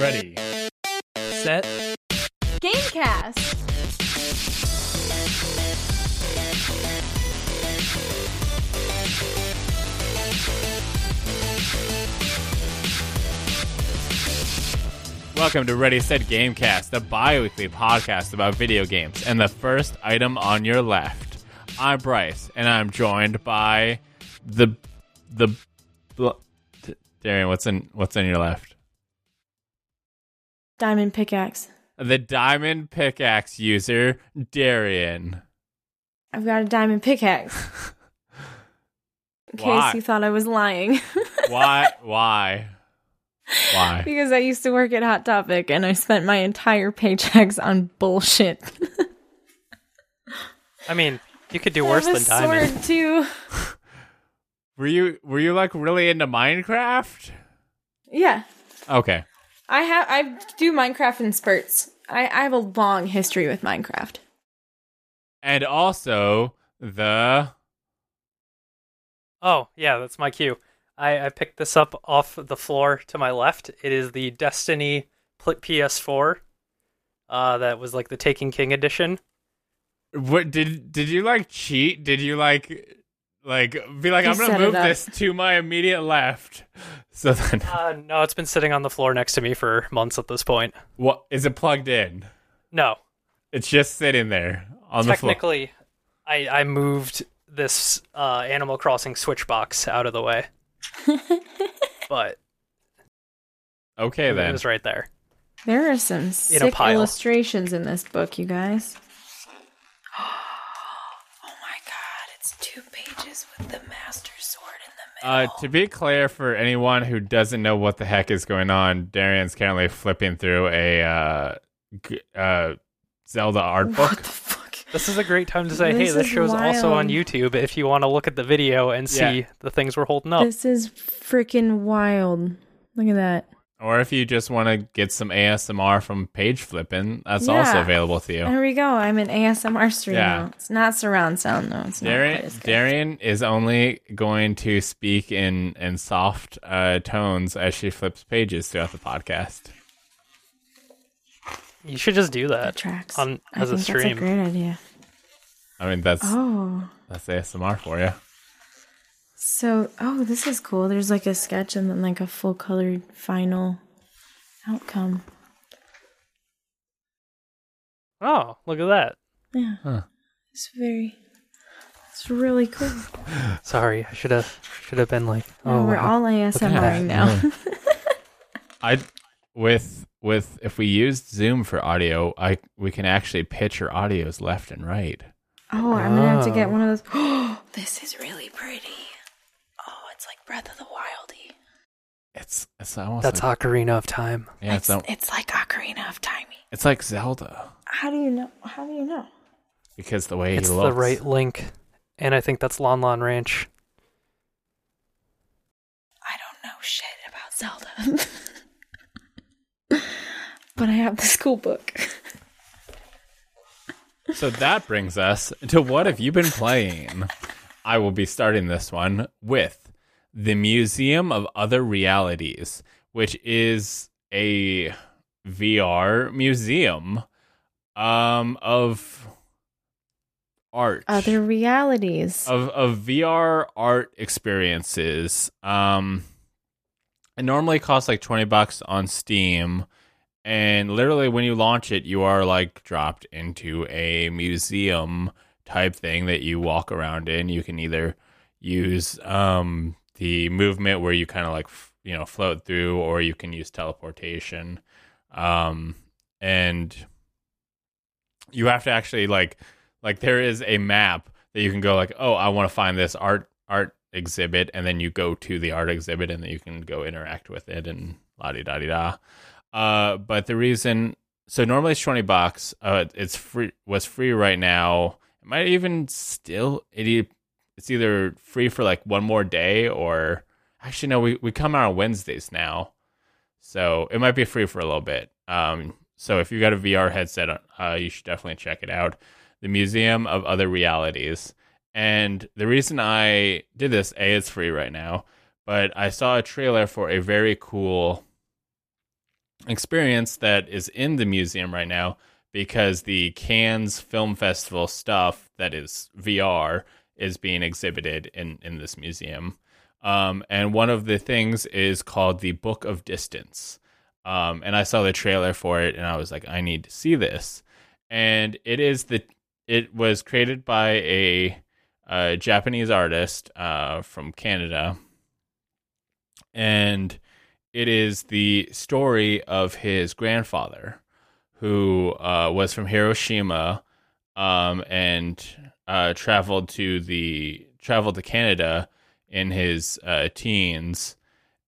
Ready. Set. Gamecast. Welcome to Ready Set Gamecast, the bi-weekly podcast about video games. And the first item on your left. I'm Bryce, and I'm joined by the the bl- Darian. What's in what's in your left? Diamond pickaxe. The diamond pickaxe user, Darian. I've got a diamond pickaxe. In case Why? you thought I was lying. Why? Why? Why? because I used to work at Hot Topic and I spent my entire paychecks on bullshit. I mean, you could do I worse have a than diamond. sword too. Were you were you like really into Minecraft? Yeah. Okay. I have I do Minecraft in spurts. I, I have a long history with Minecraft. And also the Oh, yeah, that's my cue. I, I picked this up off the floor to my left. It is the Destiny PS4. Uh, that was like the Taken King edition. what did did you like cheat? Did you like like be like You I'm gonna move this to my immediate left? So then Uh, no, it's been sitting on the floor next to me for months at this point. what is it plugged in? No, It's just sitting there on the floor. technically, I I moved this uh, Animal Crossing Switch box out of the way, but Okay then it was right there. There are some sick illustrations in this book, you guys. Oh my god, it's two pages with the Master Sword in the Uh, to be clear, for anyone who doesn't know what the heck is going on, Darian's currently flipping through a uh, g- uh, Zelda art what book. the fuck? This is a great time to say, hey, This this is show's also on. YouTube if you want to look at the video and see Yeah. the things we're holding up. This is freaking wild. Look at that. Or if you just want to get some ASMR from page flipping, that's also available to you. There we go. I'm an ASMR streamer. Yeah. now. It's not surround sound though. It's not quite Darian, as good. Darian is only going to speak in in soft uh, tones as she flips pages throughout the podcast. You should just do That that tracks. on I as a stream. That's a great idea. I mean, that's Oh, that's ASMR for you. So oh, this is cool. There's like a sketch and then like a full colored final outcome. Oh, look at that. Yeah, Huh. it's very. It's really cool. Sorry, I should have should have been like, oh, Now oh, we're wow. all ASMRing now. I with with if we used Zoom for audio, I we can actually pitch our audios left and right. oh, I'm gonna have to get Oh. one of those. Oh, this is really pretty. It's like Breath of the Wildy. It's it's almost that's like, Ocarina of Time. yeah, it's it's, al- it's like Ocarina of Timey. it's like Zelda How do you know? How do you know? because the way It's he the right link, and I think that's Lon Lon Ranch. I don't know shit about Zelda. but I have the school book. So that brings us to what have you been playing? I will be starting this one with the Museum of Other Realities, which is a VR museum um of art Other realities. of of VR art experiences. Um, it normally costs like twenty bucks on Steam, and literally when you launch it, you are like dropped into a museum type thing that you walk around in. You can either use um the movement where you kind of like you know float through, or you can use teleportation. Um, and you have to actually like like there is a map that you can go like oh i want to find this art art exhibit and then you go to the art exhibit and then you can go interact with it and la di da di da uh but the reason so normally it's 20 bucks uh it's free was free right now it might even still it it's either free for like one more day or actually no we, we come out on wednesdays now. So it might be free for a little bit. Um so if you've got a vr headset uh you should definitely check it out. The Museum of Other Realities. And the reason I did this, A, it's free right now, but I saw a trailer for a very cool experience that is in the museum right now because the Cannes Film Festival stuff that is VR is being exhibited in in this museum. Um, and one of the things is called the Book of Distance. Um, and I saw the trailer for it, and I was like, I need to see this. And it is the it was created by a, a Japanese artist uh, from Canada, and it is the story of his grandfather, who uh, was from Hiroshima, um, and uh, traveled to the traveled to Canada in his uh, teens,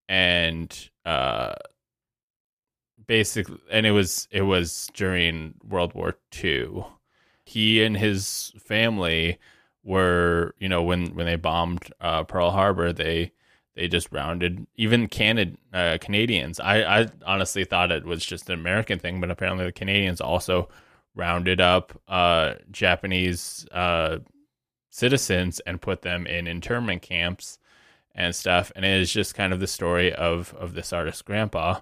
and uh, basically, and it was it was during World War II. He and his family were, you know, when when they bombed uh, Pearl Harbor, they they just rounded even Canad uh, Canadians. I I honestly thought it was just an American thing, but apparently the Canadians also rounded up uh, Japanese uh, citizens and put them in internment camps and stuff. And it is just kind of the story of of this artist's grandpa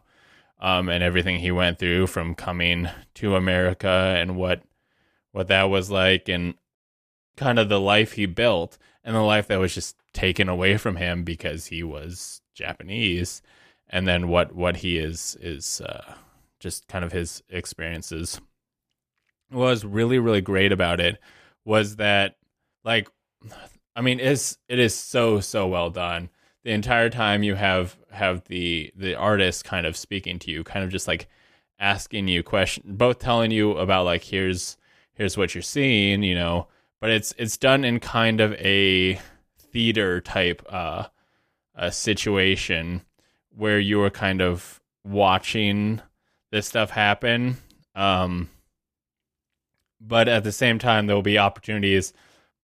um, and everything he went through from coming to America and what what that was like and kind of the life he built and the life that was just taken away from him because he was Japanese and then what what he is is uh, just kind of his experiences was really really great about it was that like I mean, it's it is so so well done. The entire time you have have the the artist kind of speaking to you, kind of just like asking you questions, both telling you about like here's here's what you're seeing, you know, but it's it's done in kind of a theater type uh a situation where you are kind of watching this stuff happen. Um but at the same time there will be opportunities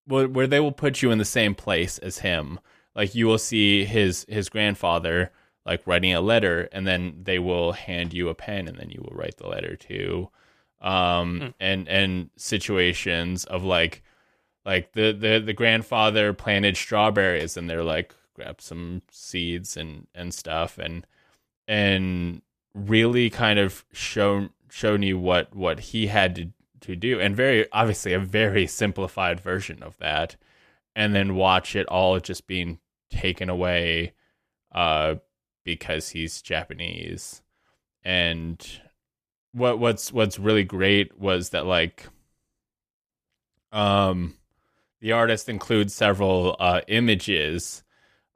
where, where they will put you in the same place as him. Like you will see his his grandfather like writing a letter, and then they will hand you a pen, and then you will write the letter too. Um, hmm. and and situations of like like the, the the grandfather planted strawberries, and they're like grab some seeds and and stuff, and and really kind of shown shown you what what he had to to do. And very obviously a very simplified version of that. And then watch it all just being taken away uh because he's Japanese. And what what's what's really great was that like um the artist includes several uh images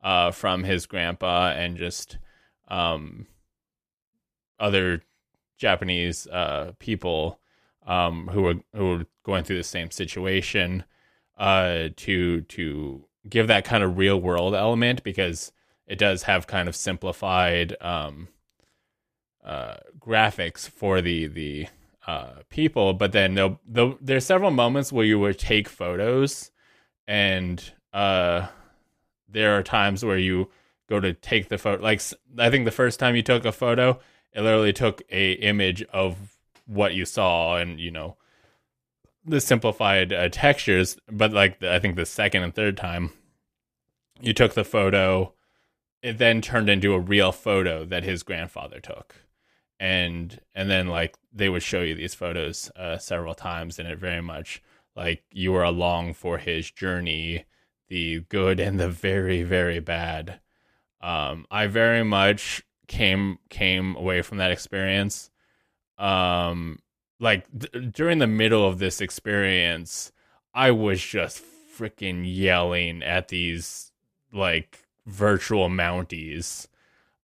uh from his grandpa and just um other Japanese uh people um, who are who are going through the same situation uh, to to give that kind of real world element because it does have kind of simplified um, uh, graphics for the the uh, people, but then there'll, there's several moments where you would take photos, and uh, there are times where you go to take the photo. Like I think the first time you took a photo, it literally took a image of what you saw and you know the simplified uh, textures but like the, i think the second and third time you took the photo it then turned into a real photo that his grandfather took. And and then like they would show you these photos uh, several times and it very much like you were along for his journey the good and the very very bad. Um i very much came came away from that experience um like th- during the middle of this experience i was just freaking yelling at these like virtual mounties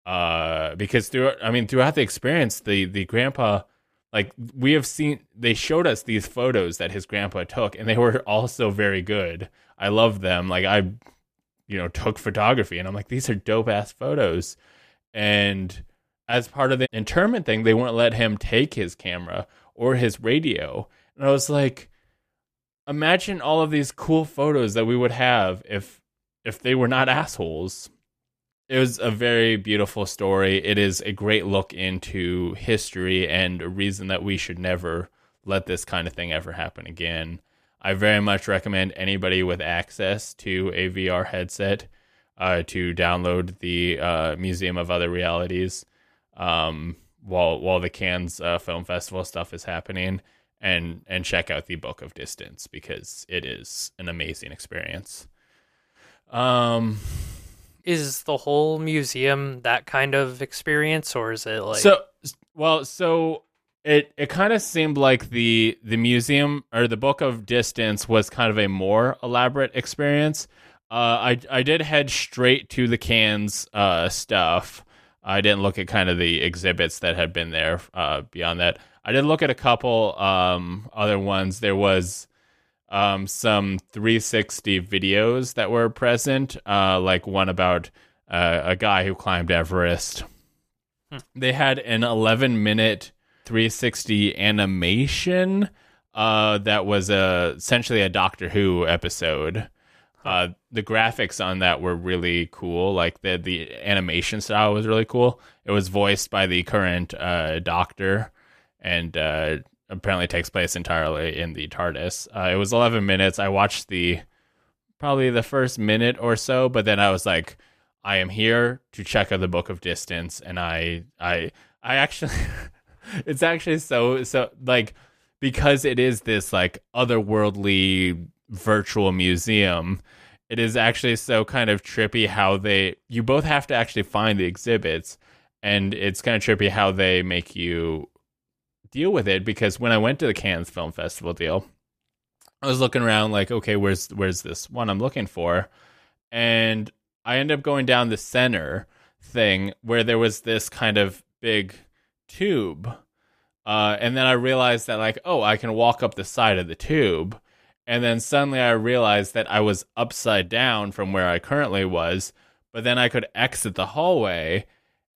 uh because through i mean throughout the experience the the grandpa like we have seen they showed us these photos that his grandpa took and they were also very good. I love them. Like i you know took photography and i'm like these are dope ass photos. And as part of the internment thing, they wouldn't let him take his camera or his radio. And I was like, imagine all of these cool photos that we would have if if they were not assholes. It was a very beautiful story. It is a great look into history and a reason that we should never let this kind of thing ever happen again. I very much recommend anybody with access to a VR headset uh, to download the uh, Museum of Other Realities um, while while the Cannes uh, Film Festival stuff is happening, and and check out the Book of Distance because it is an amazing experience. Um, Is the whole museum that kind of experience, or is it like so well, so it it kind of seemed like the the museum or the Book of Distance was kind of a more elaborate experience. Uh, I I did head straight to the Cannes uh, stuff. I didn't look at kind of the exhibits that had been there uh, beyond that. I did look at a couple um, other ones. There was um, some 360 videos that were present, uh, like one about uh, a guy who climbed Everest. They had an 11 minute 360 animation uh, that was a, essentially a Doctor Who episode. Uh, the graphics on that were really cool. Like the the animation style was really cool. It was voiced by the current uh, Doctor, and uh, apparently takes place entirely in the TARDIS. Uh, it was 11 minutes. I watched the probably the first minute or so, but then I was like, I am here to check out the Book of Distance, and I I I actually, it's actually so so like because it is this like otherworldly virtual museum it is actually so kind of trippy how they you both have to actually find the exhibits and it's kind of trippy how they make you deal with it because when I went to the Cannes Film Festival deal I was looking around like okay where's where's this one I'm looking for? And I end up going down the center thing where there was this kind of big tube uh, and then I realized that like oh I can walk up the side of the tube and then suddenly I realized that I was upside down from where I currently was, but then I could exit the hallway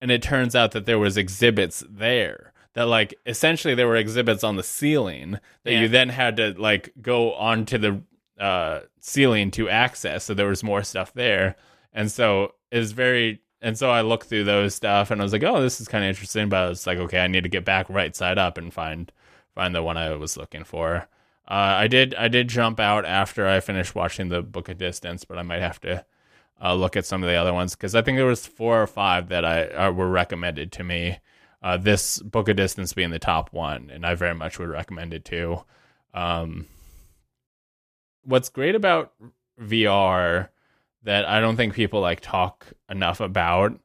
and it turns out that there was exhibits there. That like essentially there were exhibits on the ceiling that Yeah. you then had to like go onto the uh ceiling to access. So there was more stuff there. And so it was very and so I looked through those stuff and I was like, oh, this is kind of interesting. But I was like, okay, I need to get back right side up and find find the one I was looking for. Uh, I did I did jump out after I finished watching the Book of Distance, but I might have to uh, look at some of the other ones because I think there was four or five that I uh, were recommended to me. Uh, this Book of Distance being the top one, and I very much would recommend it too. Um, what's great about VR that I don't think people like talk enough about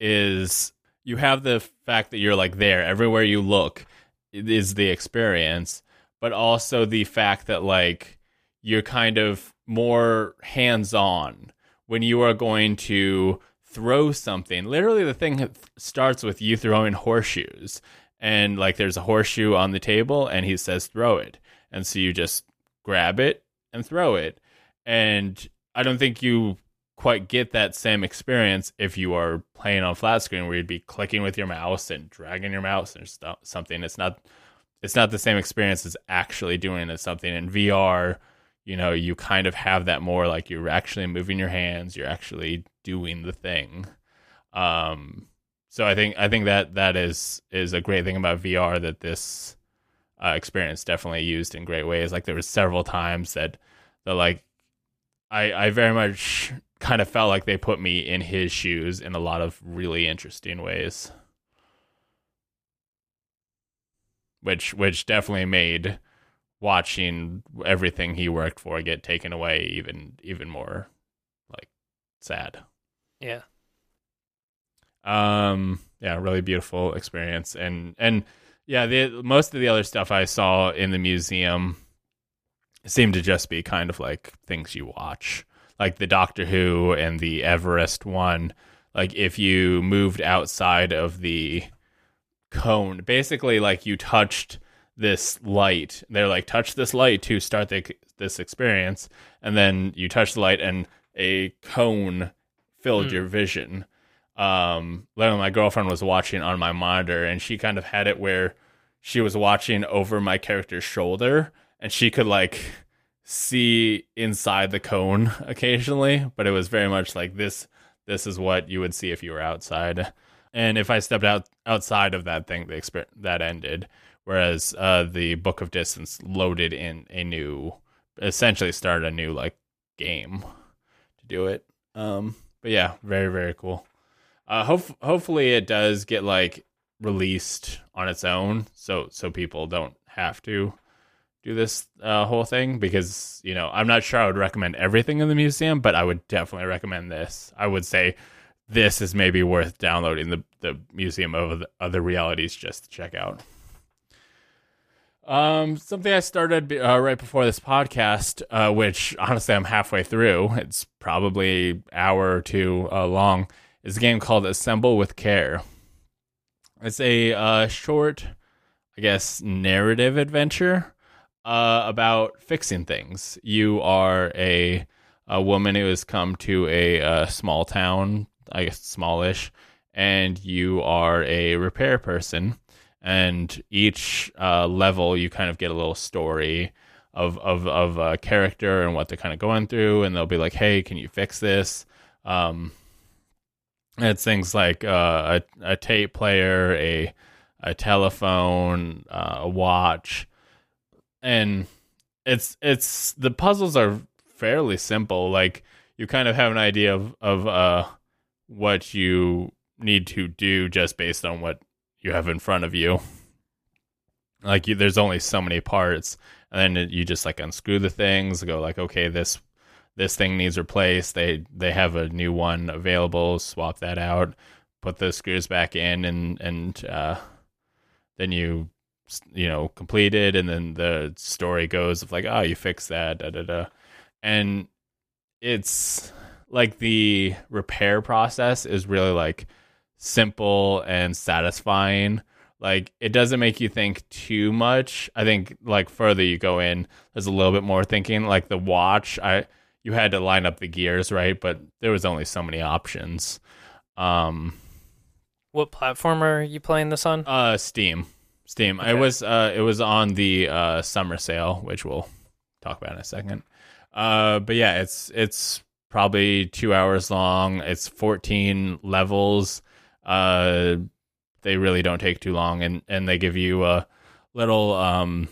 is you have the fact that you're like there everywhere you look is the experience but also the fact that like you're kind of more hands on when you are going to throw something. Literally, the thing starts with you throwing horseshoes, and like there's a horseshoe on the table, and he says throw it, and so you just grab it and throw it. And I don't think you quite get that same experience if you are playing on flat screen where you'd be clicking with your mouse and dragging your mouse stu- something. It's not it's not the same experience as actually doing something in VR. You know, you kind of have that more like you're actually moving your hands, you're actually doing the thing. Um, so I think I think that that is is a great thing about VR that this uh, experience definitely used in great ways. Like there was several times that the like I I very much kind of felt like they put me in his shoes in a lot of really interesting ways. Which which definitely made watching everything he worked for get taken away even even more like sad. yeah. Um, yeah, really beautiful experience, and and yeah, the most of the other stuff I saw in the museum seemed to just be kind of like things you watch, like the Doctor Who and the Everest one. Like if you moved outside of the cone, basically like you touched this light. They're like touch this light to start the, this experience, and then you touch the light, and a cone filled Hmm. your vision um Lena, my girlfriend was watching on my monitor and she kind of had it where she was watching over my character's shoulder and she could like see inside the cone occasionally but it was very much like this this is what you would see if you were outside and if i stepped out outside of that thing the exper- that ended whereas uh the book of distance loaded in a new essentially started a new like game to do it um but yeah very very cool uh, hope, hopefully it does get like released on its own, so so people don't have to do this uh, whole thing because you know I'm not sure I would recommend everything in the museum, but I would definitely recommend this. I would say this is maybe worth downloading the the Museum of Other Realities just to check out. Um, something I started uh, right before this podcast, uh, which honestly I'm halfway through. It's probably hour or two uh, long. Is a game called Assemble with Care. It's a uh, short, I guess, narrative adventure uh, about fixing things. You are a a woman who has come to a, a small town, I guess smallish, and you are a repair person and each uh, level you kind of get a little story of of of a character and what they're kind of going through, and they'll be like, "Hey, can you fix this?" Um, it's things like uh, a a tape player, a a telephone, uh, a watch, and it's it's the puzzles are fairly simple. Like you kind of have an idea of of uh, what you need to do just based on what you have in front of you. Like you, there's only so many parts, and then you just like unscrew the things, go like, okay, this this thing needs replaced. They they have a new one available. Swap that out, put the screws back in, and and uh, then you you know complete it, and then the story goes of like, oh, you fix that, da da da, and it's like the repair process is really like simple and satisfying. Like it doesn't make you think too much. I think like further you go in, there's a little bit more thinking. Like the watch, I you had to line up the gears right, but there was only so many options. Um, what platform are you playing this on? Uh, Steam. Steam. Okay. It was uh, it was on the uh summer sale, which we'll talk about in a second. Uh, but yeah, it's it's probably two hours long. It's 14 levels. Uh, they really don't take too long, and and they give you a little um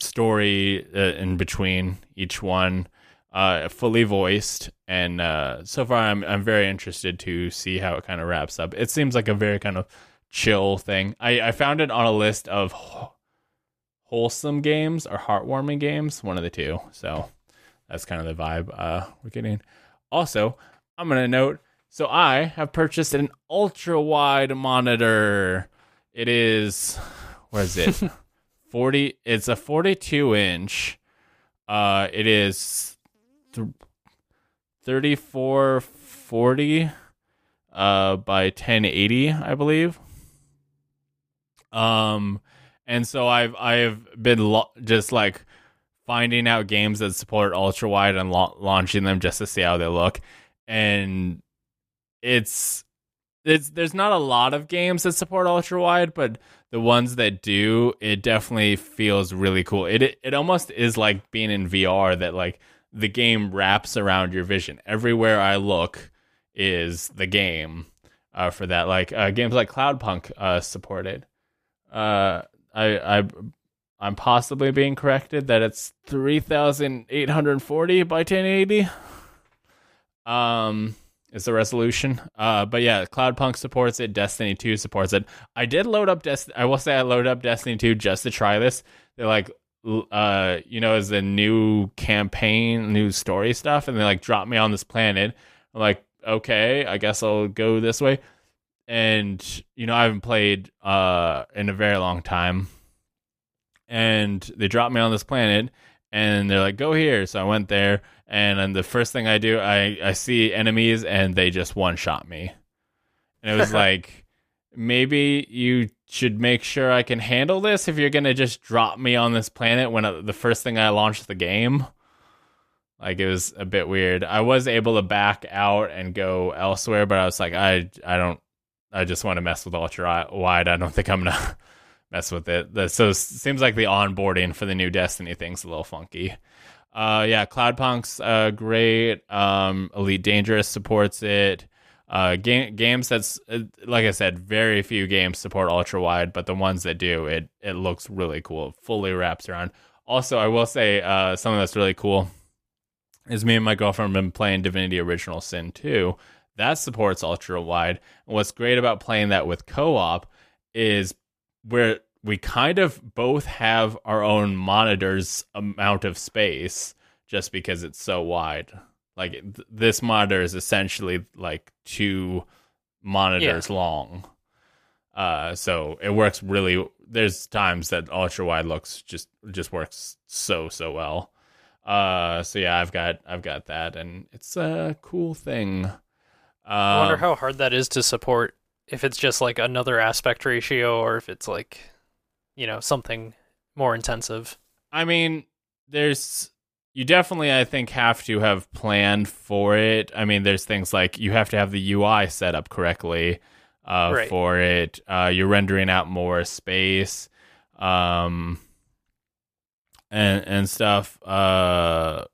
story uh, in between each one, uh, fully voiced. And uh, so far, I'm I'm very interested to see how it kind of wraps up. It seems like a very kind of chill thing. I I found it on a list of wholesome games or heartwarming games, one of the two. So that's kind of the vibe uh, we're getting. Also, I'm gonna note so I have purchased an ultra wide monitor. It is where is it? 40 it's a 42 inch. Uh it is th- 3440 uh by 1080, I believe. Um and so I've I've been lo- just like finding out games that support ultra wide and la- launching them just to see how they look and it's it's there's not a lot of games that support ultra wide, but the ones that do, it definitely feels really cool. It, it it almost is like being in VR that like the game wraps around your vision. Everywhere I look is the game uh, for that. Like uh, games like Cloudpunk uh, supported. Uh, I I I'm possibly being corrected that it's three thousand eight hundred forty by ten eighty. Um is the resolution. Uh, but yeah, Cloudpunk supports it. Destiny 2 supports it. I did load up Destiny. I will say I loaded up Destiny 2 just to try this. They're like, uh, you know, as a new campaign, new story stuff, and they like drop me on this planet. I'm like, okay, I guess I'll go this way. And you know, I haven't played uh in a very long time. And they dropped me on this planet, and they're like, go here. So I went there and the first thing I do, I I see enemies and they just one shot me, and it was like maybe you should make sure I can handle this if you're gonna just drop me on this planet when I, uh, the first thing I launched the game. Like it was a bit weird. I was able to back out and go elsewhere, but I was like, I I don't. I just want to mess with ultra wide. I don't think I'm gonna mess with it. So it seems like the onboarding for the new Destiny thing's a little funky. Uh, yeah, Cloudpunk's uh, great. Um, Elite Dangerous supports it. Uh, game, games that's uh, like I said, very few games support ultra wide, but the ones that do, it it looks really cool. It fully wraps around. Also, I will say uh, something that's really cool is me and my girlfriend have been playing Divinity Original Sin 2. That supports ultra wide. What's great about playing that with co op is where we kind of both have our own monitor's amount of space just because it's so wide. Like th- this monitor is essentially like two monitors long. Uh, so it works really. There's times that ultra wide looks just just works so so well. Uh, so yeah, I've got I've got that, and it's a cool thing. I wonder Um, how hard that is to support. If it's just like another aspect ratio, or if it's like, you know, something more intensive. I mean, there's you definitely I think have to have planned for it. I mean, there's things like you have to have the UI set up correctly uh, Right. for it. Uh, you're rendering out more space, um, and and stuff. Uh,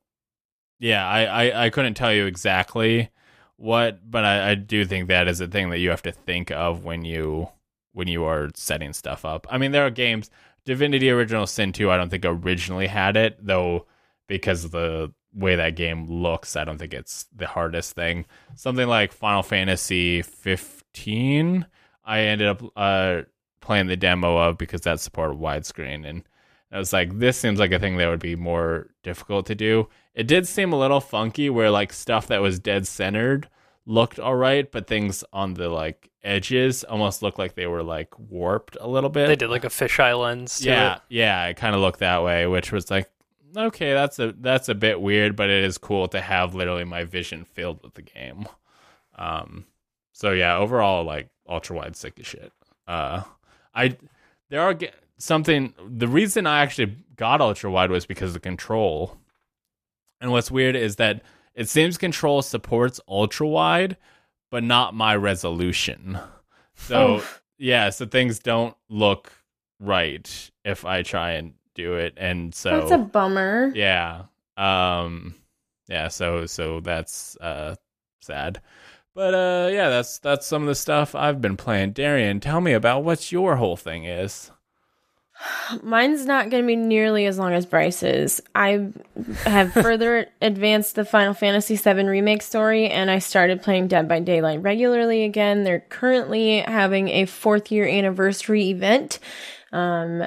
yeah, I, I I couldn't tell you exactly what, but I, I do think that is a thing that you have to think of when you when you are setting stuff up. I mean, there are games. Divinity Original Sin 2, I don't think originally had it, though, because of the way that game looks, I don't think it's the hardest thing. Something like Final Fantasy 15, I ended up uh, playing the demo of because that supported widescreen. And I was like, this seems like a thing that would be more difficult to do. It did seem a little funky where, like, stuff that was dead centered looked all right, but things on the, like, edges almost looked like they were, like, warped a little bit They did like a fisheye lens. Yeah, it. yeah, it kind of looked that way, which was like, okay, that's a that's a bit weird, but it is cool to have literally my vision filled with the game. Um, so yeah, overall, like ultra wide sick as shit. Uh, I there are something. The reason I actually got ultra wide was because of the control. And what's weird is that it seems control supports ultra wide, but not my resolution. So Oh. yeah, so things don't look right if I try and do it, and so That's a bummer. yeah, um, yeah. So so that's uh sad, but uh yeah, that's that's some of the stuff I've been playing. Darian, tell me about what your whole thing is. Mine's not going to be nearly as long as Bryce's. I have further advanced the Final Fantasy VII Remake story, and I started playing Dead by Daylight regularly again. They're currently having a fourth year anniversary event. Um,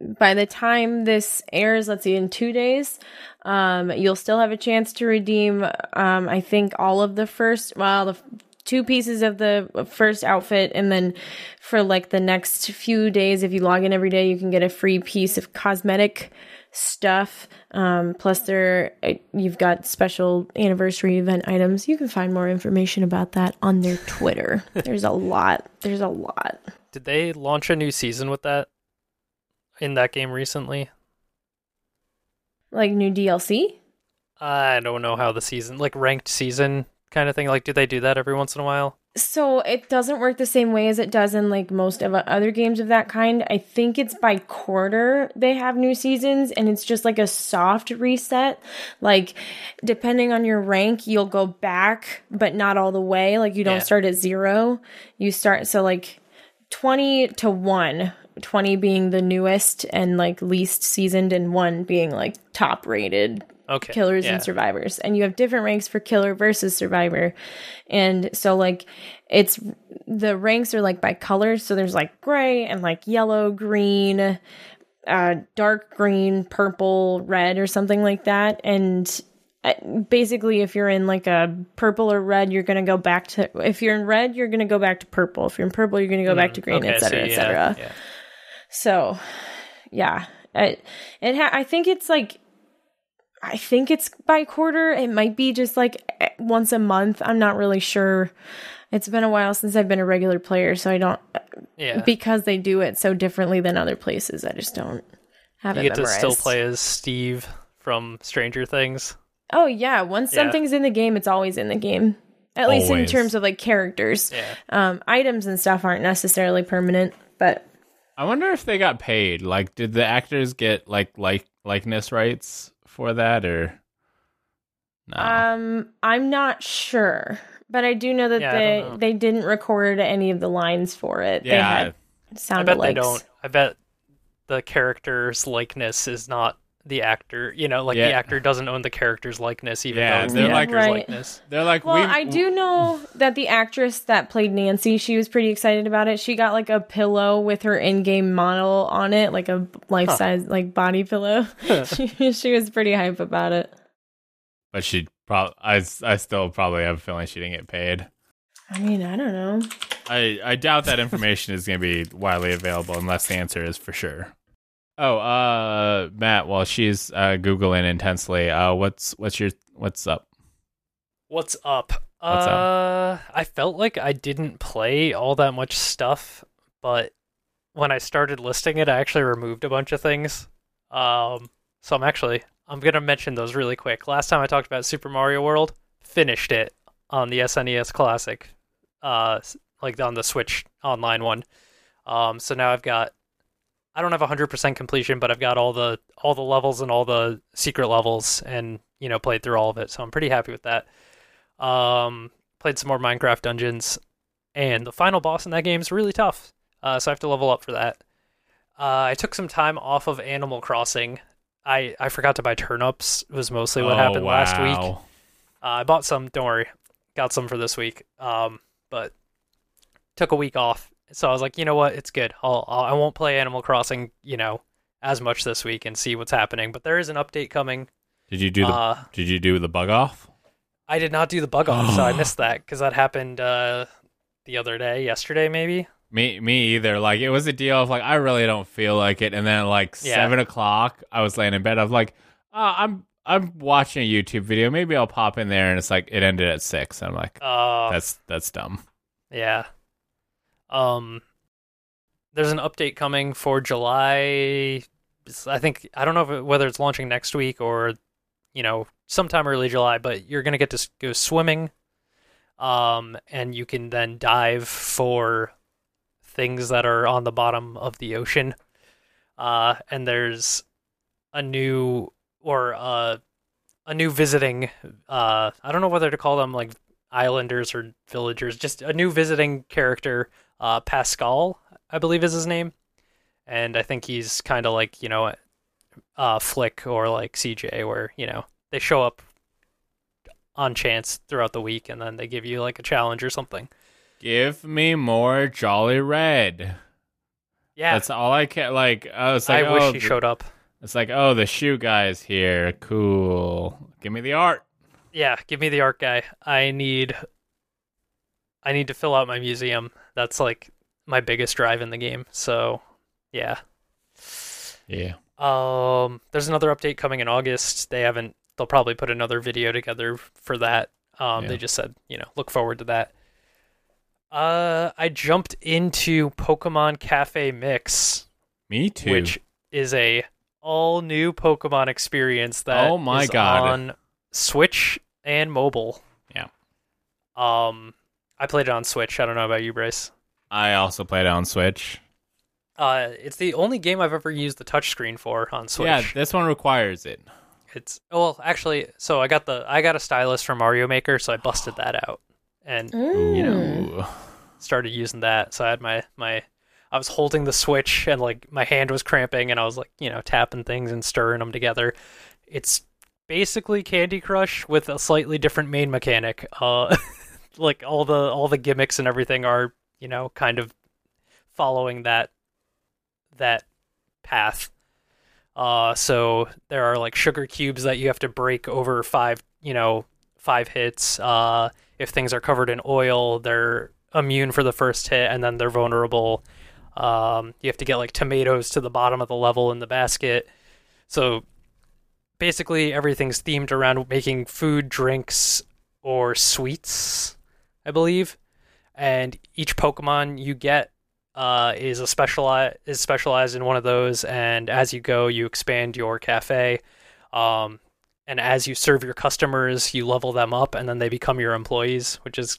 by the time this airs, let's see, in two days, um, you'll still have a chance to redeem, um, I think, all of the first, well, the two pieces of the first outfit. And then for like the next few days, if you log in every day, you can get a free piece of cosmetic stuff. Um, plus, there, you've got special anniversary event items. You can find more information about that on their Twitter. There's a lot. There's a lot. Did they launch a new season with that in that game recently? Like new DLC? I don't know how the season, like ranked season kind of thing. Like, do they do that every once in a while? So it doesn't work the same way as it does in like most of uh, other games of that kind. I think it's by quarter they have new seasons and it's just like a soft reset. Like depending on your rank, you'll go back, but not all the way. Like you don't Yeah. start at 0. You start so like 20 to 1. 20 being the newest and like least seasoned and 1 being like top rated Okay. killers yeah. and survivors and you have different ranks for killer versus survivor and so like it's the ranks are like by color. so there's like gray and like yellow green uh dark green purple red or something like that and uh, basically if you're in like a purple or red you're going to go back to if you're in red you're going to go back to purple if you're in purple you're going to go back to green Mm, Okay, etc so yeah, etc yeah. so, yeah, it it ha- I think it's like I think it's by quarter. It might be just like eh, once a month. I'm not really sure. It's been a while since I've been a regular player, so I don't Yeah. because they do it so differently than other places. I just don't have you it get to still play as Steve from Stranger Things. Oh yeah, once Yeah. something's in the game, it's always in the game. At least in terms of like characters. Yeah. Um, items and stuff aren't necessarily permanent, but I wonder if they got paid. Like, did the actors get like like likeness rights for that, or no? Um, I'm not sure, but I do know that Yeah, they know. they didn't record any of the lines for it. they yeah, had I bet they don't. I bet the character's likeness is not the actor. You know, like Yeah. the actor doesn't own the character's likeness, even Yeah, though it's they're the like- actor's Right. likeness. They're like, Well, we, I do know that the actress that played Nancy, she was pretty excited about it. She got like a pillow with her in-game model on it, like a life-size like body pillow. she, she was pretty hype about it. but she probably, I, I still probably have a feeling she didn't get paid. I mean, I don't know. I, I doubt that information is going to be widely available unless the answer is for sure. Oh, uh, Matt, while she's uh, googling intensely, uh, what's what's your what's up? What's up? What's up? uh, I felt like I didn't play all that much stuff, but when I started listing it, I actually removed a bunch of things. Um, so I'm actually I'm gonna mention those really quick. Last time I talked about Super Mario World, finished it on the SNES Classic, uh, like on the Switch online one. Um, so now I've got I don't have 100% completion, but I've got all the all the levels and all the secret levels, and you know played through all of it. So I'm pretty happy with that. Um, played some more Minecraft Dungeons, and the final boss in that game is really tough. Uh, so I have to level up for that. Uh, I took some time off of Animal Crossing. I, I forgot to buy turnips. Was mostly what Oh, happened last week. Uh, I bought some. Don't worry, got some for this week. Um, but took a week off, so I was like, you know what, it's good. I'll, I'll I won't play Animal Crossing, you know, as much this week and see what's happening. But there is an update coming. Did you do the Uh, Did you do the bug off? I did not do the bug off, so I missed that because that happened uh, the other day, yesterday maybe. Me, me either. Like it was a deal of like I really don't feel like it, and then like Yeah. seven o'clock, I was laying in bed. I was like, oh, I'm I'm watching a YouTube video. Maybe I'll pop in there, and it's like it ended at six. I'm like, Uh, that's that's dumb. yeah. Um, there's an update coming for July. I think I don't know whether it's launching next week or, you know, sometime early July. But you're gonna get to go swimming, um, and you can then dive for things that are on the bottom of the ocean. Uh, and there's a new or uh, a new visiting. Uh, I don't know whether to call them like islanders or villagers. Just a new visiting character, uh, Pascal, I believe is his name, and I think he's kind of like you know, uh, Flick or like CJ, where you know they show up on chance throughout the week, and then they give you like a challenge or something. Give me more Jolly Redd. Yeah, That's all I can. Like I was like, I wish oh, he the- showed up. It's like, oh, the shoe guy's here. Cool. Give me the art. Yeah, give me the art guy. I need I need to fill out my museum. That's like my biggest drive in the game. So, yeah. Yeah. Um there's another update coming in August. They haven't they'll probably put another video together for that. Um Yeah. they just said, you know, look forward to that. Uh I jumped into Pokemon Cafe Mix, Me too. which is a all new Pokemon experience that Oh my is God. on Switch and mobile. Yeah. Um, I played it on Switch. I don't know about you, Bryce. I also played it on Switch. Uh, it's the only game I've ever used the touchscreen for on Switch. Yeah, this one requires it. It's well, actually, so I got the I got a stylus from Mario Maker, so I busted that out and you know started using that. So I had my my I was holding the Switch and like my hand was cramping, and I was like you know tapping things and stirring them together. It's basically Candy Crush with a slightly different main mechanic. Uh, like all the all the gimmicks and everything are you know kind of following that that path. Uh, so there are like sugar cubes that you have to break over five, you know, five hits. Uh, if things are covered in oil, they're immune for the first hit, and then they're vulnerable. Um, you have to get like tomatoes to the bottom of the level in the basket. So basically, everything's themed around making food, drinks, or sweets, I believe. And each Pokemon you get uh, is a speciali- is specialized in one of those, and as you go, you expand your cafe. Um, and as you serve your customers, you level them up, and then they become your employees, which is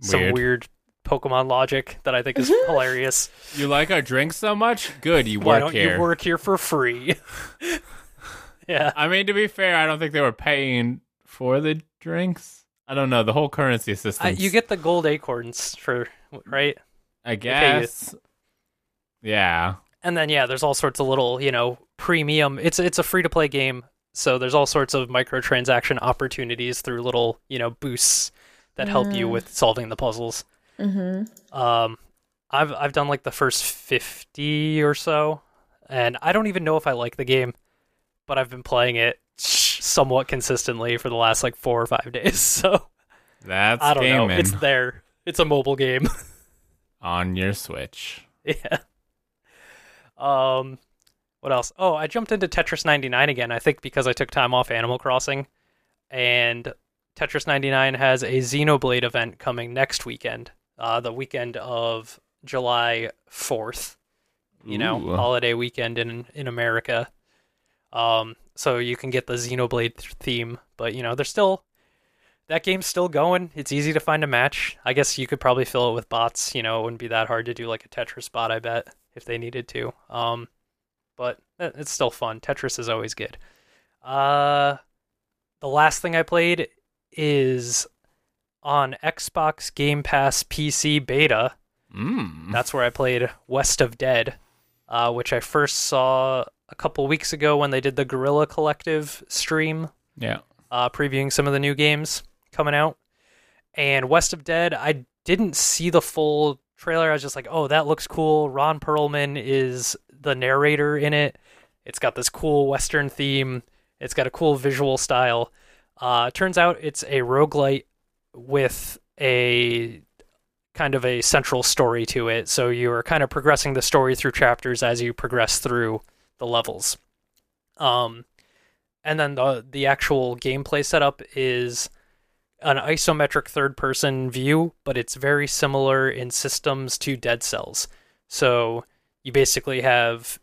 some Weird. weird Pokemon logic that I think is hilarious. You like our drinks so much? Good, you Why work don't here. you work here for free? yeah, I mean, to be fair, I don't think they were paying for the drinks. I don't know. The whole currency system. I, you get the gold acorns for right. I guess. Yeah. and then yeah, there's all sorts of little, you know, premium. It's it's a free to play game, so there's all sorts of microtransaction opportunities through little, you know, boosts that help you Mm. with solving the puzzles. Mm-hmm. Um, I've I've done like the first fifty or so, and I don't even know if I like the game, but I've been playing it somewhat consistently for the last like four or five days. So That's I don't gaming know. It's there. It's a mobile game. on your Switch. yeah. Um, what else? Oh, I jumped into Tetris 99 again. I think because I took time off Animal Crossing, and Tetris 99 has a Xenoblade event coming next weekend. Uh, the weekend of July 4th. You know, Ooh. holiday weekend in in America. Um, so you can get the Xenoblade theme, but you know, they're still that game's still going. It's easy to find a match. I guess you could probably fill it with bots. You know, it wouldn't be that hard to do like a Tetris bot. I bet if they needed to. Um, but eh, it's still fun. Tetris is always good. Uh, the last thing I played is on Xbox Game Pass PC beta. Mm. That's where I played West of Dead, uh, which I first saw a couple weeks ago when they did the Guerrilla Collective stream yeah. uh, previewing some of the new games coming out. And West of Dead, I didn't see the full trailer. I was just like, oh, that looks cool. Ron Perlman is the narrator in it. It's got this cool Western theme. It's got a cool visual style. Uh, turns out it's a roguelite with a kind of a central story to it. So you're kind of progressing the story through chapters as you progress through the levels. Um, and then the the actual gameplay setup is an isometric third person view, but it's very similar in systems to Dead Cells. So you basically have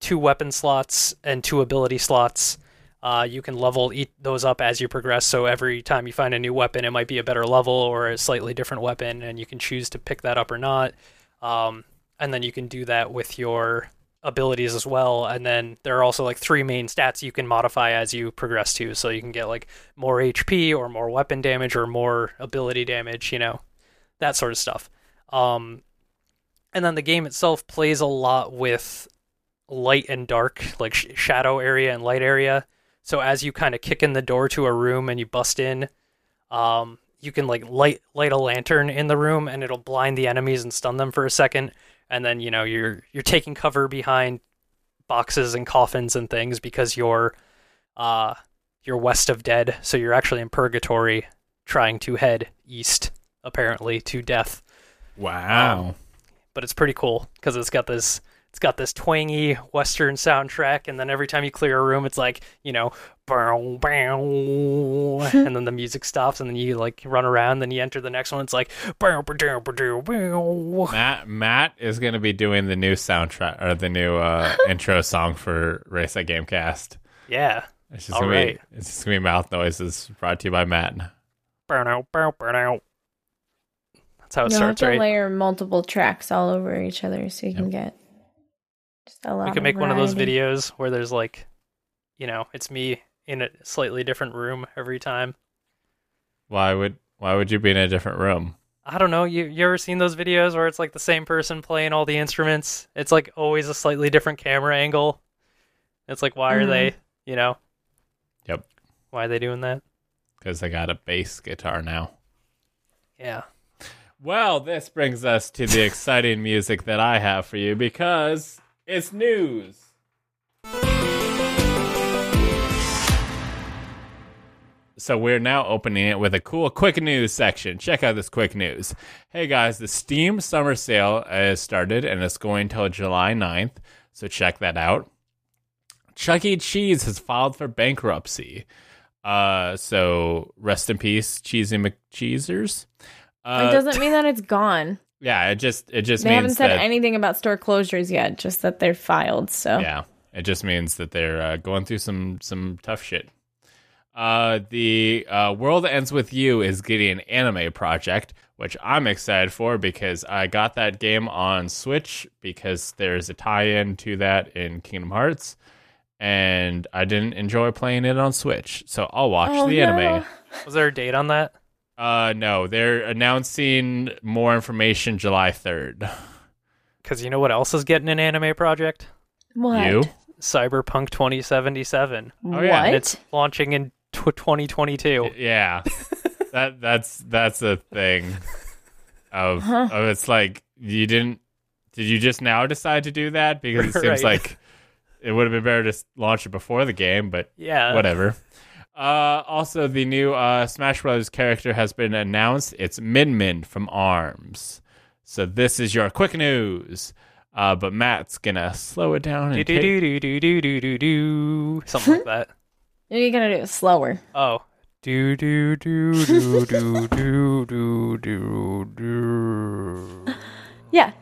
two weapon slots and two ability slots. Uh, you can level eat those up as you progress. So every time you find a new weapon, it might be a better level or a slightly different weapon, and you can choose to pick that up or not. Um, and then you can do that with your abilities as well. And then there are also like three main stats you can modify as you progress to. So you can get like more HP or more weapon damage or more ability damage, you know, that sort of stuff. Um, and then the game itself plays a lot with light and dark, like sh- shadow area and light area. So as you kind of kick in the door to a room and you bust in, um, you can like light light a lantern in the room and it'll blind the enemies and stun them for a second and then you know you're you're taking cover behind boxes and coffins and things because you're uh you're west of dead so you're actually in purgatory trying to head east apparently to death Wow. but it's pretty cool because it's got this it's got this twangy western soundtrack and then every time you clear a room it's like you know bow, bow, and then the music stops and then you like run around and then you enter the next one it's like bow, bow, bow, bow, bow. Matt Matt is going to be doing the new soundtrack or the new uh, intro song for Race at Gamecast. yeah It's just All gonna right. be it's just gonna be mouth noises brought to you by Matt. Burnout, burnout, burnout. That's how it You'll have starts, to right? layer multiple tracks all over each other so you can get just a lot. We could make one of those videos where there's like, you know, it's me in a slightly different room every time. Why would why would you be in a different room? I don't know. You you ever seen those videos where it's like the same person playing all the instruments? It's like always a slightly different camera angle. It's like why are Mhm. they, you know? Yep. Why are they doing that? Because I got a bass guitar now. Yeah. Well, this brings us to the exciting music that I have for you because it's news. So we're now opening it with a cool quick news section. Check out this quick news. Hey guys, the Steam summer sale has started and it's going till July 9th. So check that out. Chuck E. Cheese has filed for bankruptcy. Uh, so rest in peace, Cheesy McCheesers. Uh, it doesn't mean that it's gone. Yeah, it just it just They means haven't said that anything about store closures yet, just that they're filed. So yeah, it just means that they're uh, going through some some tough shit. Uh, the uh, World Ends with You is getting an anime project, which I'm excited for because I got that game on Switch because there's a tie-in to that in Kingdom Hearts, and I didn't enjoy playing it on Switch, so I'll watch Oh, the no. anime. Was there a date on that? Uh, no, they're announcing more information July 3rd. Because you know what else is getting an anime project? What? You? Cyberpunk 2077. Oh, yeah, What? And it's launching in tw 2022. Yeah, that that's that's a thing. Of, Huh. of it's like you didn't. Did you just now decide to do that? Because it seems Right. like it would have been better to launch it before the game, but Yeah. whatever. Uh, also, the new uh, Smash Bros. character has been announced. It's Min Min from ARMS. So this is your quick news. Uh, but Matt's gonna slow it down and do take- do do do do do do do something like that. you gonna do it slower. Oh. Do do do do do do do do do. Yeah.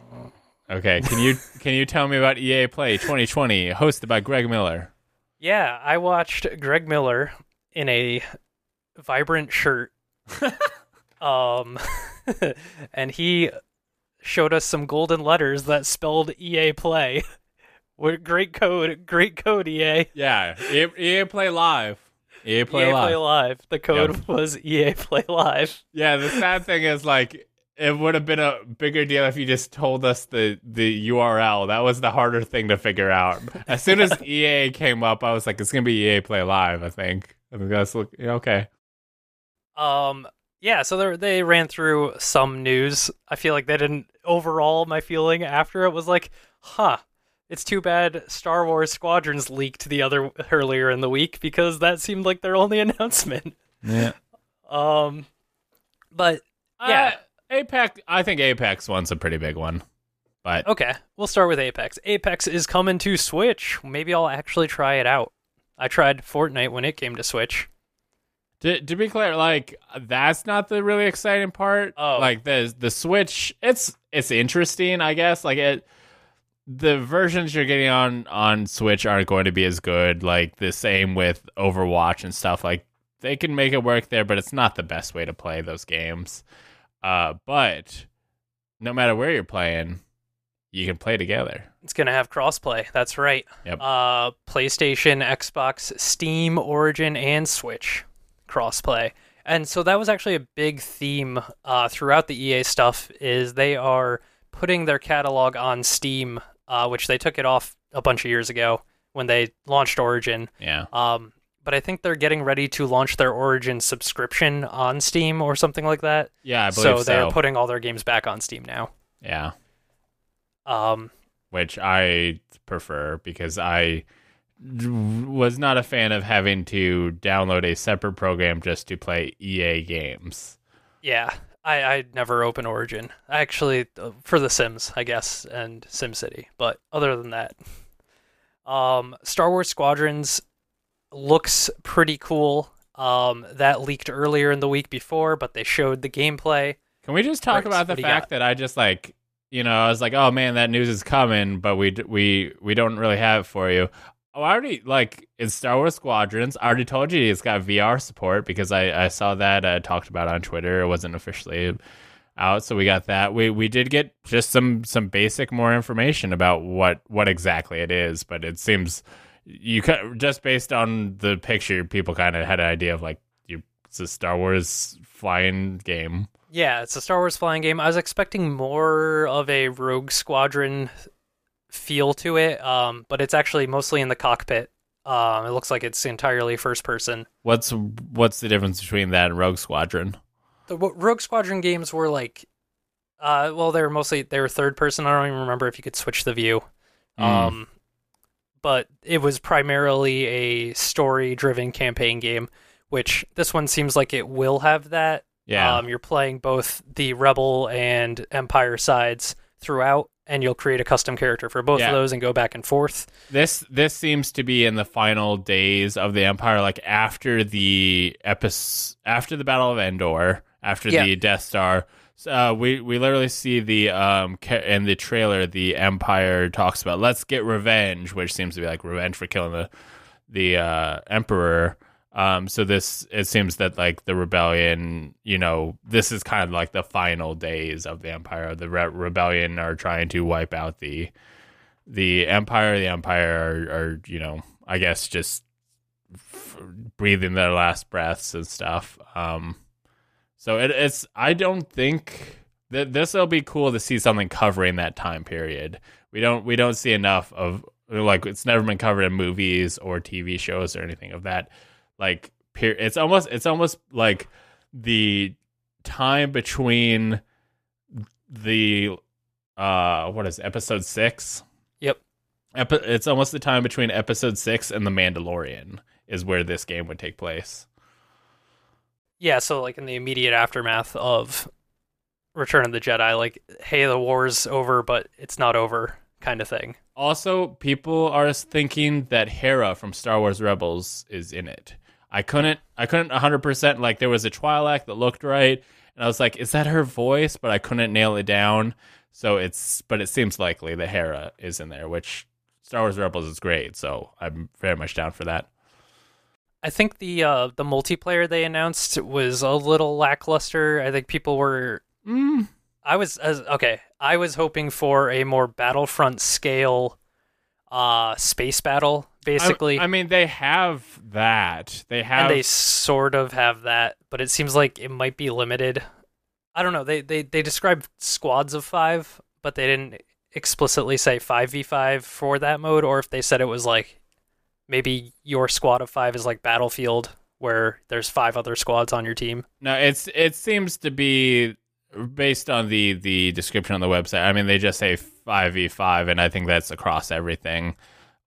Okay, can you can you tell me about EA Play 2020, hosted by Greg Miller? Yeah, I watched Greg Miller in a vibrant shirt. um and he showed us some golden letters that spelled EA Play. What great code, great code EA. Yeah, EA, Play Live. EA Play EA Live. Play Live. The code was EA Play Live. Yeah, the sad thing is like it would have been a bigger deal if you just told us the the URL. That was the harder thing to figure out. As soon as EA came up, I was like, it's gonna be EA Play Live. I think. I think that's look yeah, okay. Um yeah, so they they ran through some news. I feel like they didn't overall my feeling after it was like, huh, it's too bad Star Wars Squadrons leaked the other earlier in the week because that seemed like their only announcement. Yeah. Um but Yeah. Uh, Apex. I think Apex one's a pretty big one, but okay, we'll start with Apex. Apex is coming to Switch. Maybe I'll actually try it out. I tried Fortnite when it came to Switch. To, to be clear, like that's not the really exciting part. Oh. Like the the Switch, it's it's interesting, I guess. Like it, the versions you're getting on on Switch aren't going to be as good. Like the same with Overwatch and stuff. Like they can make it work there, but it's not the best way to play those games. Uh, but no matter where you're playing, you can play together. It's gonna have crossplay. That's right. Yep. Uh, PlayStation, Xbox, Steam, Origin, and Switch crossplay. And so that was actually a big theme uh, throughout the EA stuff. Is they are putting their catalog on Steam, uh, which they took it off a bunch of years ago when they launched Origin. Yeah. Um, but I think they're getting ready to launch their Origin subscription on Steam or something like that. Yeah, I believe So so. they're putting all their games back on Steam now. yeah. Um, which I prefer because I was not a fan of having to download a separate program just to play EA games. Yeah, I I never open Origin. Actually, uh, for The Sims, I guess, and SimCity. But other than that, um, Star Wars Squadrons looks pretty cool. Um, that leaked earlier in the week before, but they showed the gameplay. Can we just talk about the what do you fact that I just like, you know, I was like, oh man, that news is coming, but we we we don't really have it for you. Oh, I already like in Star Wars Squadrons. I already told you it's got VR support because I I saw that uh, talked about on Twitter. It wasn't officially out, so we got that. We we did get just some some basic more information about what what exactly it is, but it seems you just based on the picture, people kind of had an idea of like you it's a Star Wars flying game. Yeah, it's a Star Wars flying game. I was expecting more of a Rogue Squadron feel to it, um, but it's actually mostly in the cockpit. Um, it looks like it's entirely first person. What's what's the difference between that and Rogue Squadron? the Rogue Squadron games were like, uh, well, they were mostly they were third person. I don't even remember if you could switch the view. Mm. Um, but it was primarily a story driven campaign game, which this one seems like it will have that. Yeah, Um, you're playing both the Rebel and Empire sides throughout, and you'll create a custom character for both Yeah. of those and go back and forth. this this seems to be in the final days of the Empire, like after the epis after the Battle of Endor, after Yeah. the Death Star. So, Uh, we we literally see the um ca- in the trailer the Empire talks about let's get revenge, which seems to be like revenge for killing the the uh, Emperor. Um, so this it seems that like the rebellion, you know, this is kind of like the final days of the Empire. The re- rebellion are trying to wipe out the the Empire. The Empire are, are you know, I guess just f- breathing their last breaths and stuff. Um, so it, it's I don't think th- this will be cool to see something covering that time period. We don't we don't see enough of like it's never been covered in movies or TV shows or anything of that. Like per- it's almost it's almost like the time between the uh what is it, episode 6 Yep. Epi- it's almost the time between episode 6 and the Mandalorian is where this game would take place. Yeah, so like in the immediate aftermath of Return of the Jedi, like, hey, the war's over, but it's not over, kind of thing. Also, people are thinking that Hera from Star Wars Rebels is in it. I couldn't, I couldn't 100% like there was a Twi'lek that looked right, and I was like, is that her voice? But I couldn't nail it down. So it's, but it seems likely that Hera is in there, which Star Wars Rebels is great. So I'm very much down for that. I think the uh, the multiplayer they announced was a little lackluster. I think people were. Mm. I was as okay. I was hoping for a more Battlefront scale, uh, space battle, basically. I, I mean, they have that. They have. and they sort of have that, but it seems like it might be limited. I don't know. They they they described squads of five, but they didn't explicitly say five v five for that mode, or if they said it was like maybe your squad of five is like Battlefield, where there's five other squads on your team. No, it's it seems to be based on the the description on the website. I mean, they just say five v five, and I think that's across everything.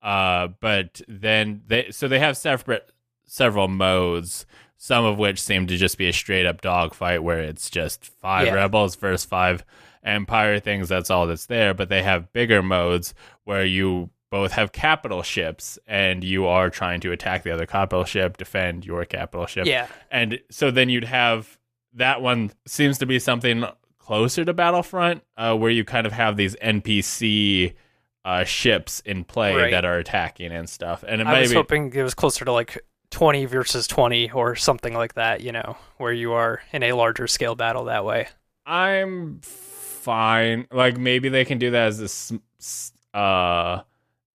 Uh, but then they so they have separate several modes, some of which seem to just be a straight up dogfight where it's just five Yeah. rebels versus five empire things. That's all that's there. But they have bigger modes where you both have capital ships and you are trying to attack the other capital ship, defend your capital ship. Yeah, And so then you'd have that one seems to be something closer to Battlefront, uh, where you kind of have these NPC uh, ships in play Right. that are attacking and stuff. And it I might was be hoping it was closer to like twenty versus twenty or something like that. You know, where you are in a larger scale battle that way. I'm fine. Like maybe they can do that as a s- s- uh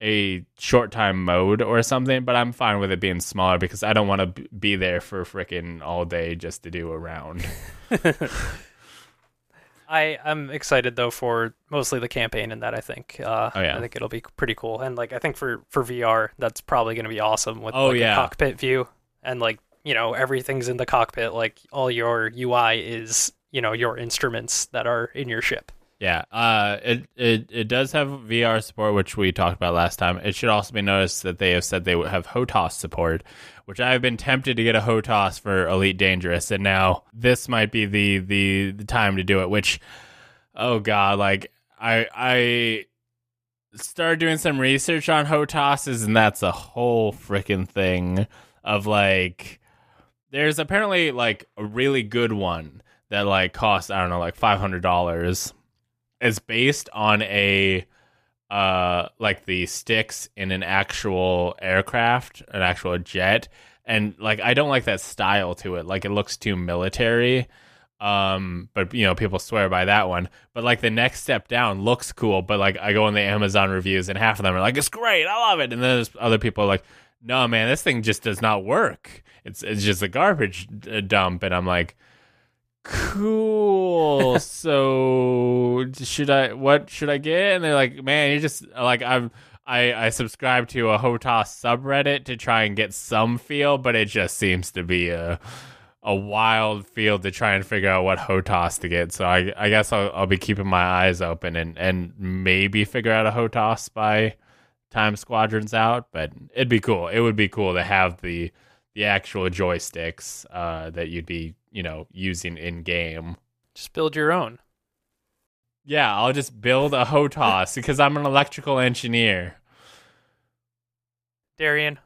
a short time mode or something, but I'm fine with it being smaller because I don't want to b- be there for freaking all day just to do a round. I I'm excited though for mostly the campaign and that I think uh, Oh, yeah. I think it'll be pretty cool and like I think for for VR that's probably going to be awesome with Oh, like yeah. a cockpit view and like you know everything's in the cockpit like all your UI is you know your instruments that are in your ship. Yeah, uh, it, it it does have VR support, which we talked about last time. It should also be noticed that they have said they would have HOTAS support, which I have been tempted to get a HOTAS for Elite Dangerous, and now this might be the the, the time to do it. Which, oh god, like I I started doing some research on HOTASs, and that's a whole freaking thing of like. There's apparently like a really good one that like costs I don't know like five hundred dollars is based on a uh like the sticks in an actual aircraft, an actual jet, and like I don't like that style to it. Like it looks too military. Um, but you know, people swear by that one. But like the next step down looks cool, but like I go on the Amazon reviews and half of them are like, It's great, I love it. And then there's other people are like, No man, this thing just does not work. It's it's just a garbage uh, dump. And I'm like, cool. So should i what should i get? And they're like man you just like i'm i i subscribe to a hotas subreddit to try and get some feel but it just seems to be a a wild field to try and figure out what hotas to get. So i i guess i'll, I'll be keeping my eyes open and and maybe figure out a hotas by time squadrons out but it'd be cool. It would be cool to have the the actual joysticks uh, that you'd be, you know, using in game. Just build your own. Yeah, I'll just build a HOTAS because I'm an electrical engineer. Darian,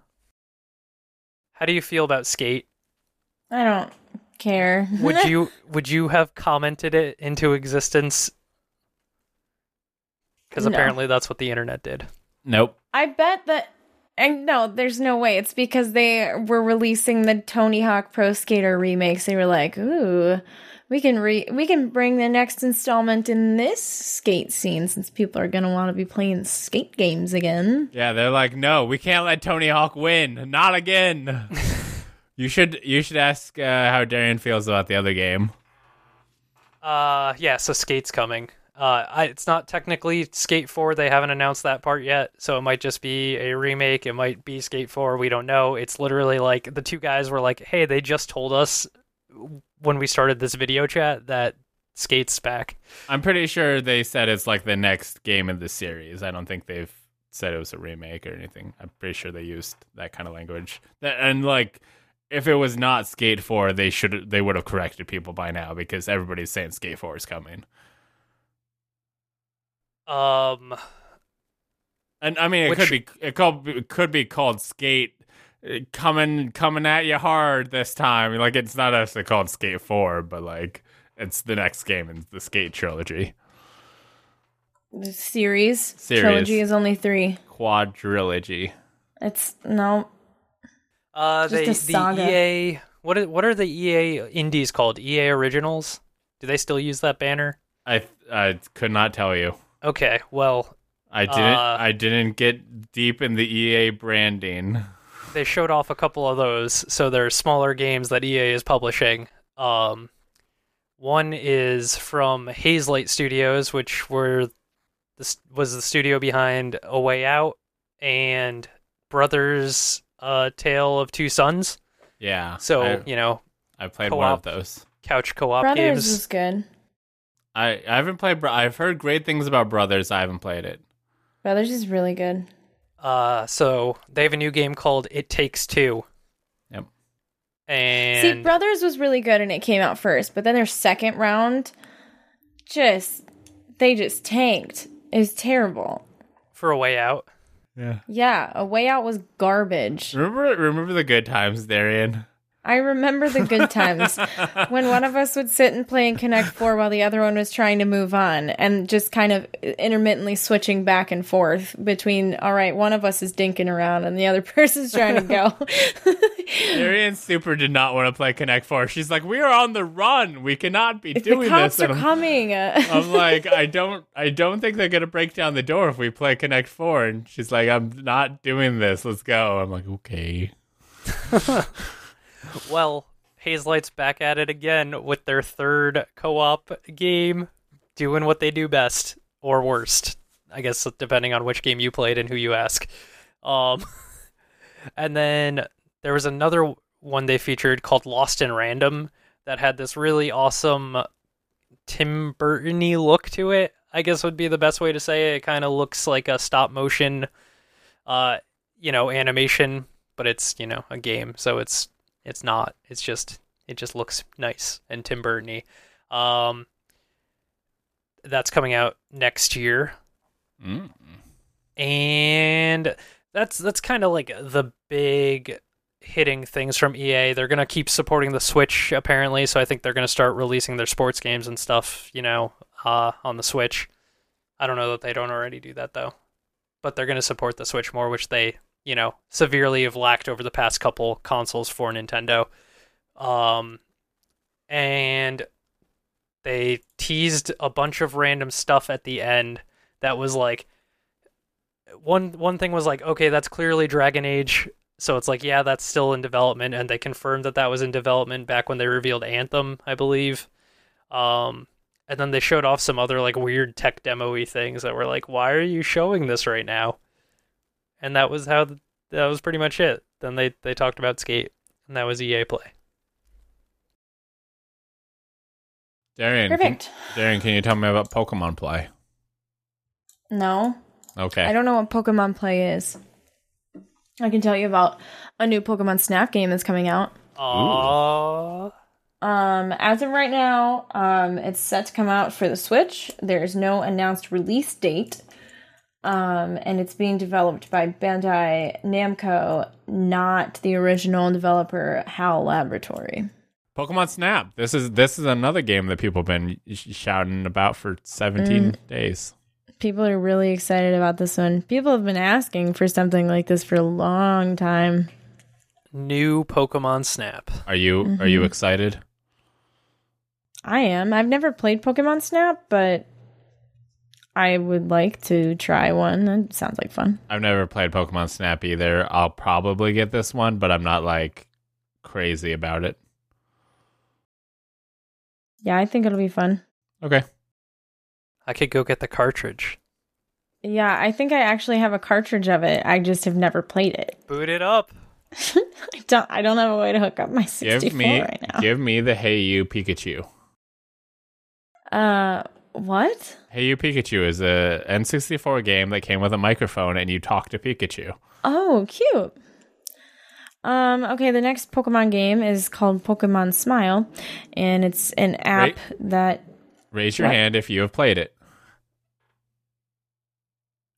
how do you feel about Skate? I don't care. Would you would you have commented it into existence? Because No. apparently that's what the internet did. Nope. I bet that. And no, there's no way. It's because they were releasing the Tony Hawk Pro Skater remakes. They were like, "Ooh, we can re we can bring the next installment in this skate scene since people are gonna want to be playing skate games again." Yeah, they're like, no, we can't let Tony Hawk win. Not again. you should you should ask uh, how Darian feels about the other game. Uh, yeah. So Skate's coming. Uh, I, it's not technically Skate 4. They haven't announced that part yet, so it might just be a remake. It might be Skate 4. We don't know. It's literally like the two guys were like, "Hey, they just told us when we started this video chat that Skate's back." I'm pretty sure they said it's like the next game in the series. I don't think they've said it was a remake or anything. I'm pretty sure they used that kind of language. And like, if it was not Skate 4, they should they would have corrected people by now because everybody's saying Skate 4 is coming. Um, And I mean, it Which- could be it could be, it could be called Skate uh, coming coming at you hard this time. Like it's not actually called Skate 4, but like it's the next game in the Skate trilogy. The series, Series. trilogy is only three. Quadrilogy. It's no. uh, Just they, a the saga. EA. What are, what are the EA indies called? EA Originals. Do they still use that banner? I I could not tell you. Okay, well, I didn't Uh, I didn't get deep in the EA branding. they showed off a couple of those. So they're smaller games that EA is publishing. Um, one is from Hazelight Studios, which were this was the studio behind A Way Out and Brothers uh, Tale of Two Sons. Yeah. So I, you know, I played one of those. couch co-op Brothers games. is good. I, I haven't played. Bro- I've heard great things about Brothers. I haven't played it. Brothers is really good. Uh, so they have a new game called It Takes Two. Yep. And See, Brothers was really good and it came out first, but then their second round, just they just tanked. It was terrible. for A Way Out. Yeah. Yeah, a way out was garbage. Remember remember the good times, Darian. I remember the good times when one of us would sit and play in Connect Four while the other one was trying to move on, and just kind of intermittently switching back and forth between. All right, one of us is dinking around and the other person's trying to go. Darian super did not want to play Connect Four. She's like, "We are on the run. We cannot be the doing cops this." are And I'm, coming. I'm like, "I don't, I don't think they're gonna break down the door if we play Connect Four. And she's like, "I'm not doing this. Let's go." I'm like, "Okay." Well, Hazelight's back at it again with their third co-op game, doing what they do best or worst. I guess depending on which game you played and who you ask. Um, and then there was another one they featured called Lost in Random that had this really awesome Tim Burton-y look to it. I guess would be the best way to say it. It kind of looks like a stop motion, uh, you know, animation, but it's you know a game, so it's it's not. It's just it just looks nice and Tim Burton-y. Um, that's coming out next year, Mm. and that's that's kind of like the big hitting things from EA. They're gonna keep supporting the Switch apparently, so I think they're gonna start releasing their sports games and stuff, you know, uh, on the Switch. I don't know that they don't already do that though, but they're gonna support the Switch more, which they you know severely have lacked over the past couple consoles for Nintendo. Um, and they teased a bunch of random stuff at the end that was like one one thing was like okay that's clearly dragon age so it's like yeah that's still in development and they confirmed that that was in development back when they revealed anthem i believe um and then they showed off some other like weird tech demo-y things that were like why are you showing this right now and that was how that was pretty much it then they they talked about skate and that was ea play Darian, can, Perfect. Darian, can you tell me about Pokemon Play? No, Okay. I don't know what Pokemon Play is. I can tell you about a new Pokemon Snap game that's coming out. Aww. Um, as of right now, um, it's set to come out for the Switch. There's no announced release date. Um, and it's being developed by Bandai Namco, not the original developer HAL Laboratory. Pokemon Snap. This is this is another game that people have been sh- shouting about for 17 days. People are really excited about this one. People have been asking for something like this for a long time. New Pokemon Snap. Are you are Mm-hmm. you excited? I am. I've never played Pokemon Snap, but I would like to try one. It sounds like fun. I've never played Pokemon Snap either. I'll probably get this one, but I'm not like crazy about it. Yeah, I think it'll be fun. Okay. I could go get the cartridge. Yeah, I think I actually have a cartridge of it. I just have never played it. Boot it up. I don't. I don't have a way to hook up my 64 Give me right now. give me the Hey You Pikachu. Uh, what? Hey You Pikachu is a N64 game that came with a microphone and you talk to Pikachu. Oh, cute. Um, okay, the next Pokemon game is called Pokemon Smile, and it's an app Right. that Raise your What? hand if you have played it.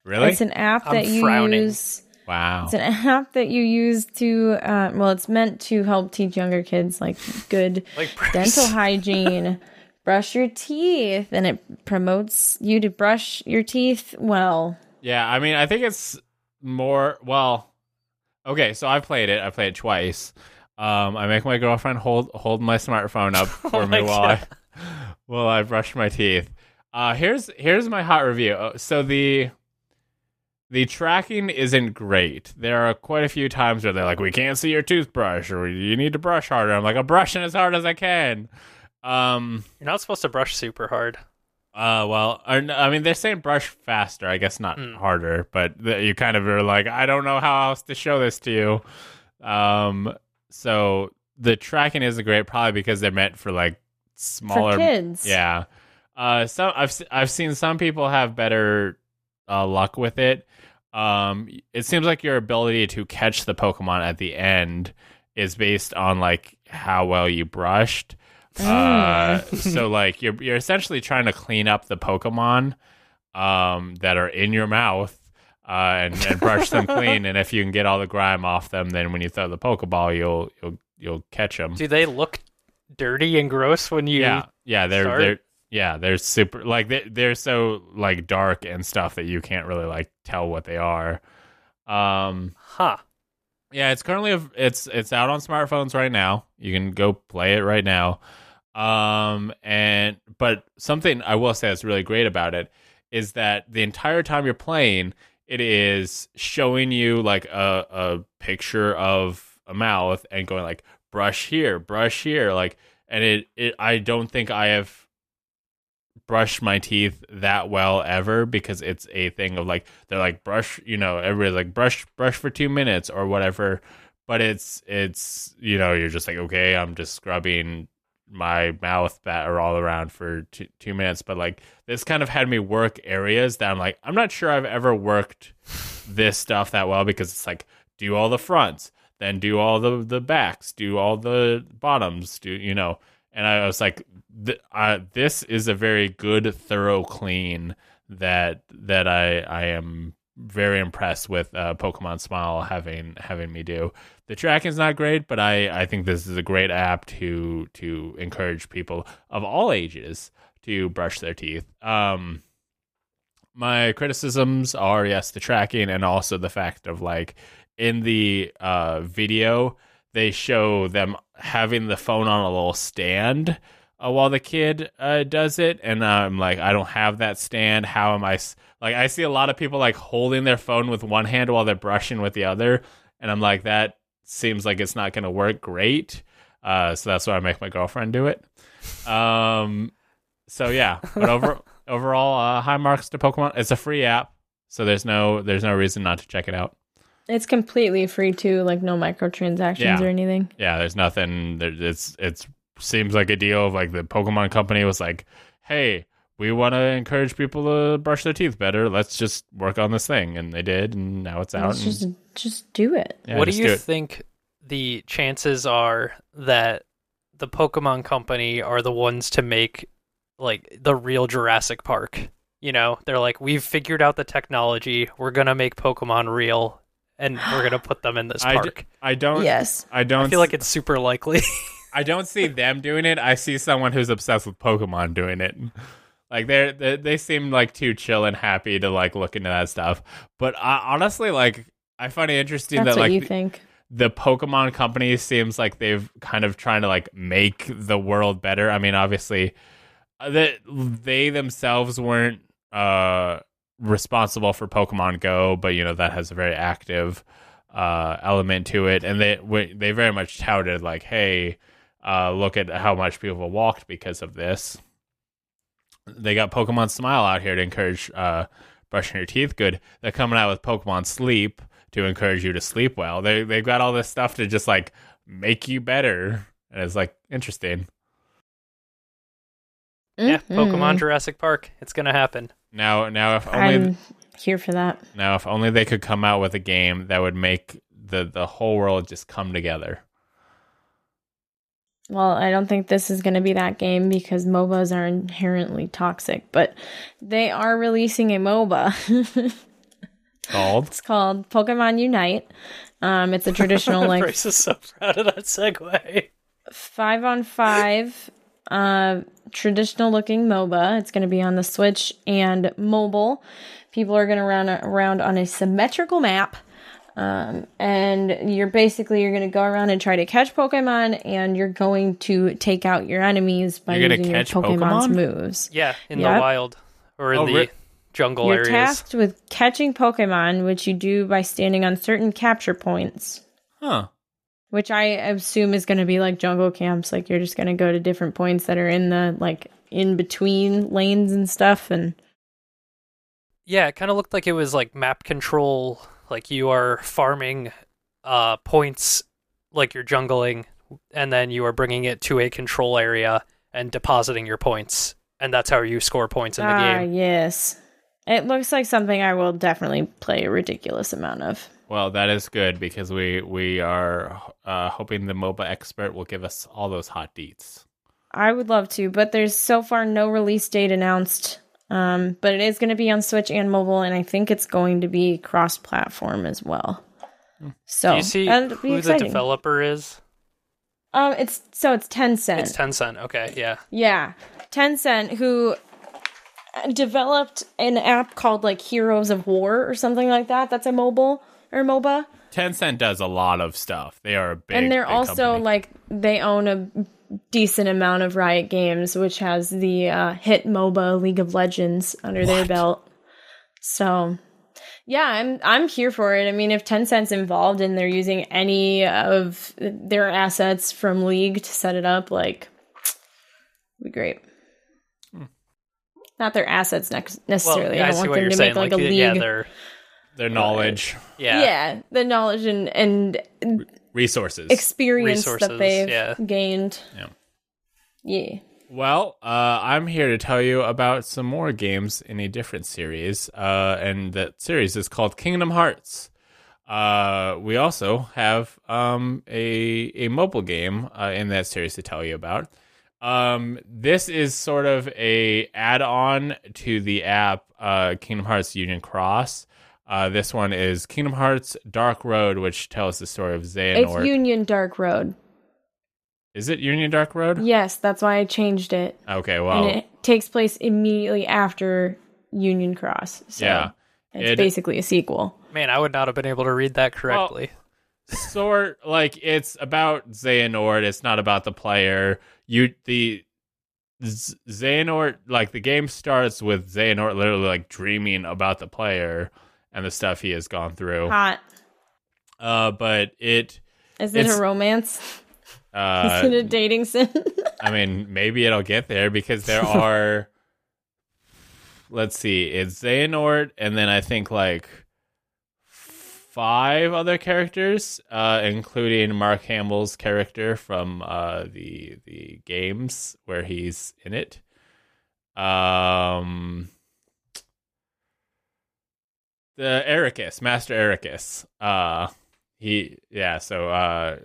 Really? it's an app I'm that you frowning. use. wow. It's an app that you use to, uh, well, it's meant to help teach younger kids like good Like dental hygiene, brush your teeth, and it promotes you to brush your teeth well. Yeah, I mean, I think it's more well. Okay, so I've played it. I played it twice. Um, I make my girlfriend hold hold my smartphone up for Oh me while I while I brush my teeth. Uh, here's here's my hot review. Uh, So the the tracking isn't great. There are quite a few times where they're like, "We can't see your toothbrush," or "You need to brush harder." I'm like, "I'm brushing as hard as I can." Um, You're not supposed to brush super hard. uh, well, or, n- I mean, they're saying brush faster. I guess not Hmm. harder, but th- you kind of are like, I don't know how else to show this to you. Um, so the tracking isn't great, probably because they're meant for like smaller For kids. Yeah. Uh, some I've I've seen some people have better uh, luck with it. Um, it seems like your ability to catch the Pokemon at the end is based on like how well you brushed. Uh, so like you're you're essentially trying to clean up the Pokemon um, that are in your mouth uh, and, and brush them clean. And if you can get all the grime off them, then when you throw the Pokeball, you'll you'll you'll catch them. Do they look dirty and gross when you? yeah, yeah, they're start? they're yeah they're super like they they're so like dark and stuff that you can't really like tell what they are. Um, Huh. yeah, it's currently it's it's out on smartphones right now. You can go play it right now. Um and but something I will say that's really great about it is that the entire time you're playing, it is showing you like a a picture of a mouth and going like brush here, brush here, like and it it I don't think I have brushed my teeth that well ever because it's a thing of like they're like brush you know everybody's like brush brush for two minutes or whatever but it's it's you know you're just like okay i'm just scrubbing my mouth that are all around for two, two minutes but like this kind of had me work areas that i'm like i'm not sure i've ever worked this stuff that well because it's like do all the fronts then do all the the backs do all the bottoms do you know and i was like th- this is a very good thorough clean that that i i am very impressed with uh, pokemon smile having having me do. The tracking's not great but i i think this is a great app to to encourage people of all ages to brush their teeth. Um my criticisms are yes the tracking and also the fact of like in the uh video they show them having the phone on a little stand uh, while the kid uh, does it. And i'm like i don't have that stand. How am i s- like i see a lot of people like holding their phone with one hand while they're brushing with the other and i'm like that seems like it's not going to work great uh, so that's why i make my girlfriend do it um so yeah but over overall uh, high marks to pokemon it's a free app so there's no there's no reason not to check it out It's completely free too, like no microtransactions Yeah. or anything. yeah there's nothing there, it's it's seems like a deal of like the pokemon company was like hey we want to encourage people to brush their teeth better let's just work on this thing and they did and now it's out Let's just just do it. yeah, what do you it. think the chances are that the Pokemon Company are the ones to make like the real Jurassic Park? You know, they're like, we've figured out the technology. We're gonna make Pokemon real, and we're gonna put them in this park. i don't Yes. i don't I feel like it's super likely. I don't see them doing it. I see someone who's obsessed with Pokemon doing it. Like they're, they they seem like too chill and happy to like look into that stuff. But I, honestly, like I find it interesting That's that like you the, think. the Pokemon company seems like they've kind of trying to like make the world better. I mean, obviously, uh, that they themselves weren't uh responsible for Pokemon Go, but you know that has a very active uh element to it, and they w- they very much touted like, hey, uh, look at how much people walked because of this. They got Pokemon Smile out here to encourage uh, brushing your teeth good. They're coming out with Pokemon Sleep to encourage you to sleep well. They they've got all this stuff to just like make you better, and it's like interesting. Yeah, Pokemon. Jurassic Park. It's gonna happen. Now now if only I'm here for that. now if only they could come out with a game that would make the the whole world just come together. Well, I don't think this is going to be that game because MOBAs are inherently toxic, but they are releasing a MOBA. Called it's called Pokemon Unite. Um, it's a traditional like Bryce is so proud of that segue. five on five, uh, traditional looking MOBA. It's going to be on the Switch and mobile. People are going to run around on a symmetrical map. Um, and you're basically you're going to go around and try to catch Pokemon, and you're going to take out your enemies by You're gonna using your Pokemon's Pokemon? moves. Yeah, in Yep. the wild or in Oh, the ri- jungle You're areas. tasked with catching Pokemon, which you do by standing on certain capture points. huh? Which I assume is going to be like jungle camps. Like you're just going to go to different points that are in the like in between lanes and stuff. And Yeah, it kind of looked like it was like map control, like you are farming uh points like you're jungling and then you are bringing it to a control area and depositing your points and that's how you score points in the ah, game. yes, it looks like something I will definitely play a ridiculous amount of. Well, that is good because we we are uh, hoping the MOBA expert will give us all those hot deets. I would love to, but there's so far no release date announced. Um, but it is going to be on Switch and mobile, and I think it's going to be cross-platform as well. So Do you see that'll who exciting. the developer is? Um, it's so it's Tencent. It's Tencent. Okay, yeah. yeah, Tencent who developed an app called like Heroes of War or something like that. That's a mobile or MOBA, Tencent does a lot of stuff. They are a big, and they're big also company. like they own a decent amount of Riot Games, which has the uh, hit MOBA League of Legends under their belt. So. Yeah, I'm I'm here for it. I mean, if Tencent's involved and they're using any of their assets from League to set it up, like, would be great. Not their assets nex- Well, necessarily. yeah, I I don't want them to saying. make like, a league. yeah, they're their knowledge, yeah. yeah. the knowledge and and resources. experience that they've yeah. gained. Yeah. Yeah. Well, uh, I'm here to tell you about some more games in a different series, uh, and that series is called Kingdom Hearts. Uh, we also have um, a a mobile game uh, in that series to tell you about. Um, this is sort of a add-on to the app uh, Kingdom Hearts Union Cross. Uh, this one is Kingdom Hearts Dark Road, which tells the story of It's Union Dark Road. is it Union Dark Road? Yes, that's why I changed it. Okay, well, And well, it takes place immediately after Union Cross. So yeah. it's It- basically a sequel. Man, I would not have been able to read that correctly. sort like it's about Xehanort. It's not about the player. You the Z- Xehanort like the game starts with Xehanort literally like dreaming about the player and the stuff he has gone through. Hot. Uh, but it Is it a romance? uh, Is it a dating sim? I mean, maybe it'll get there because there are. let's see, it's Xehanort, and then I think like five other characters, uh, including Mark Hamill's character from uh, the the games where he's in it. Um, the Eraqus, Master Eraqus. Uh, he yeah, so uh,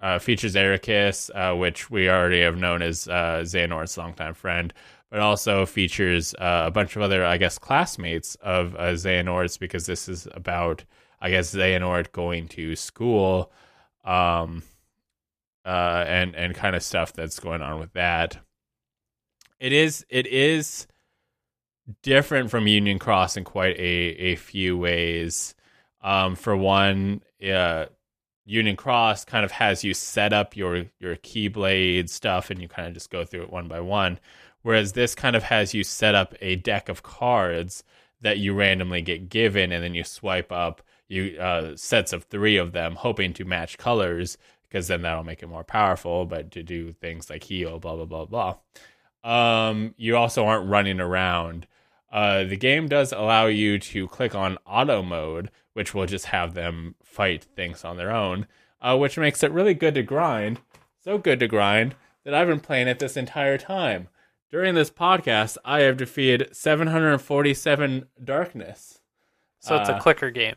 uh, features Eraqus, uh, which we already have known as uh, Xehanort's longtime friend, but also features uh, a bunch of other, I guess, classmates of uh, Xehanort's because this is about, I guess, Xehanort going to school, um, uh, and and kind of stuff that's going on with that. It is it is different from Union Cross in quite a a few ways. Um, for one, uh, Union Cross kind of has you set up your your keyblade stuff, and you kind of just go through it one by one. Whereas this kind of has you set up a deck of cards that you randomly get given, and then you swipe up you uh, sets of three of them, hoping to match colors, because then that'll make it more powerful. But to do things like heal, blah blah blah blah. um, you also aren't running around. Uh, the game does allow you to click on auto mode, which will just have them fight things on their own, uh, which makes it really good to grind. So good to grind that I've been playing it this entire time. During this podcast, I have defeated 747 darkness. So it's a Uh, clicker game.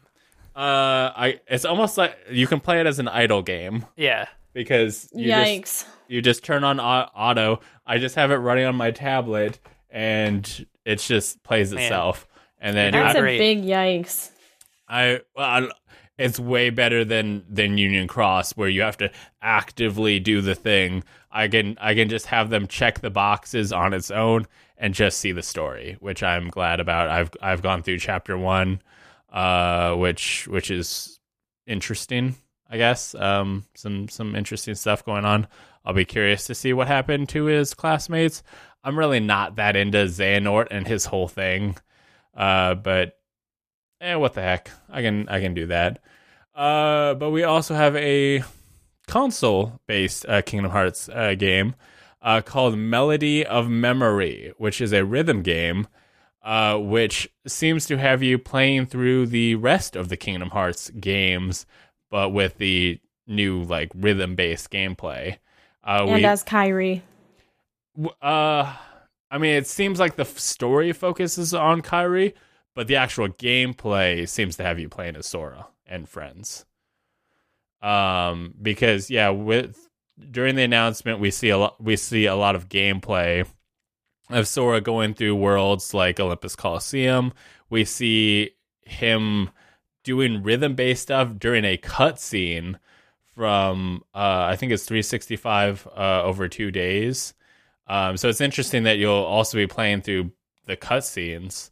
Uh, I it's almost like you can play it as an idle game Yeah. because you just you just turn on auto. I just have it running on my tablet, and it just plays Man. itself. And then You're That's I, a great. big yikes. I, well, I, it's way better than than Union Cross, where you have to actively do the thing. I can I can just have them check the boxes on its own and just see the story, which I'm glad about. I've I've gone through chapter one, uh, which which is interesting. I guess um, some some interesting stuff going on. I'll be curious to see what happened to his classmates. I'm really not that into Xehanort and his whole thing, uh, but eh, what the heck? I can I can do that. Uh, but we also have a console-based uh, Kingdom Hearts uh, game uh, called Melody of Memory, which is a rhythm game, uh, which seems to have you playing through the rest of the Kingdom Hearts games, but with the new like rhythm-based gameplay. Uh, And as Kairi. Uh, I mean, it seems like the story focuses on Kairi, but the actual gameplay seems to have you playing as Sora and friends. Um, because yeah, with during the announcement, we see a lot. We see a lot of gameplay of Sora going through worlds like Olympus Coliseum. We see him doing rhythm-based stuff during a cutscene from uh, I think it's 365 uh, over two days. Um, so it's interesting that you'll also be playing through the cutscenes.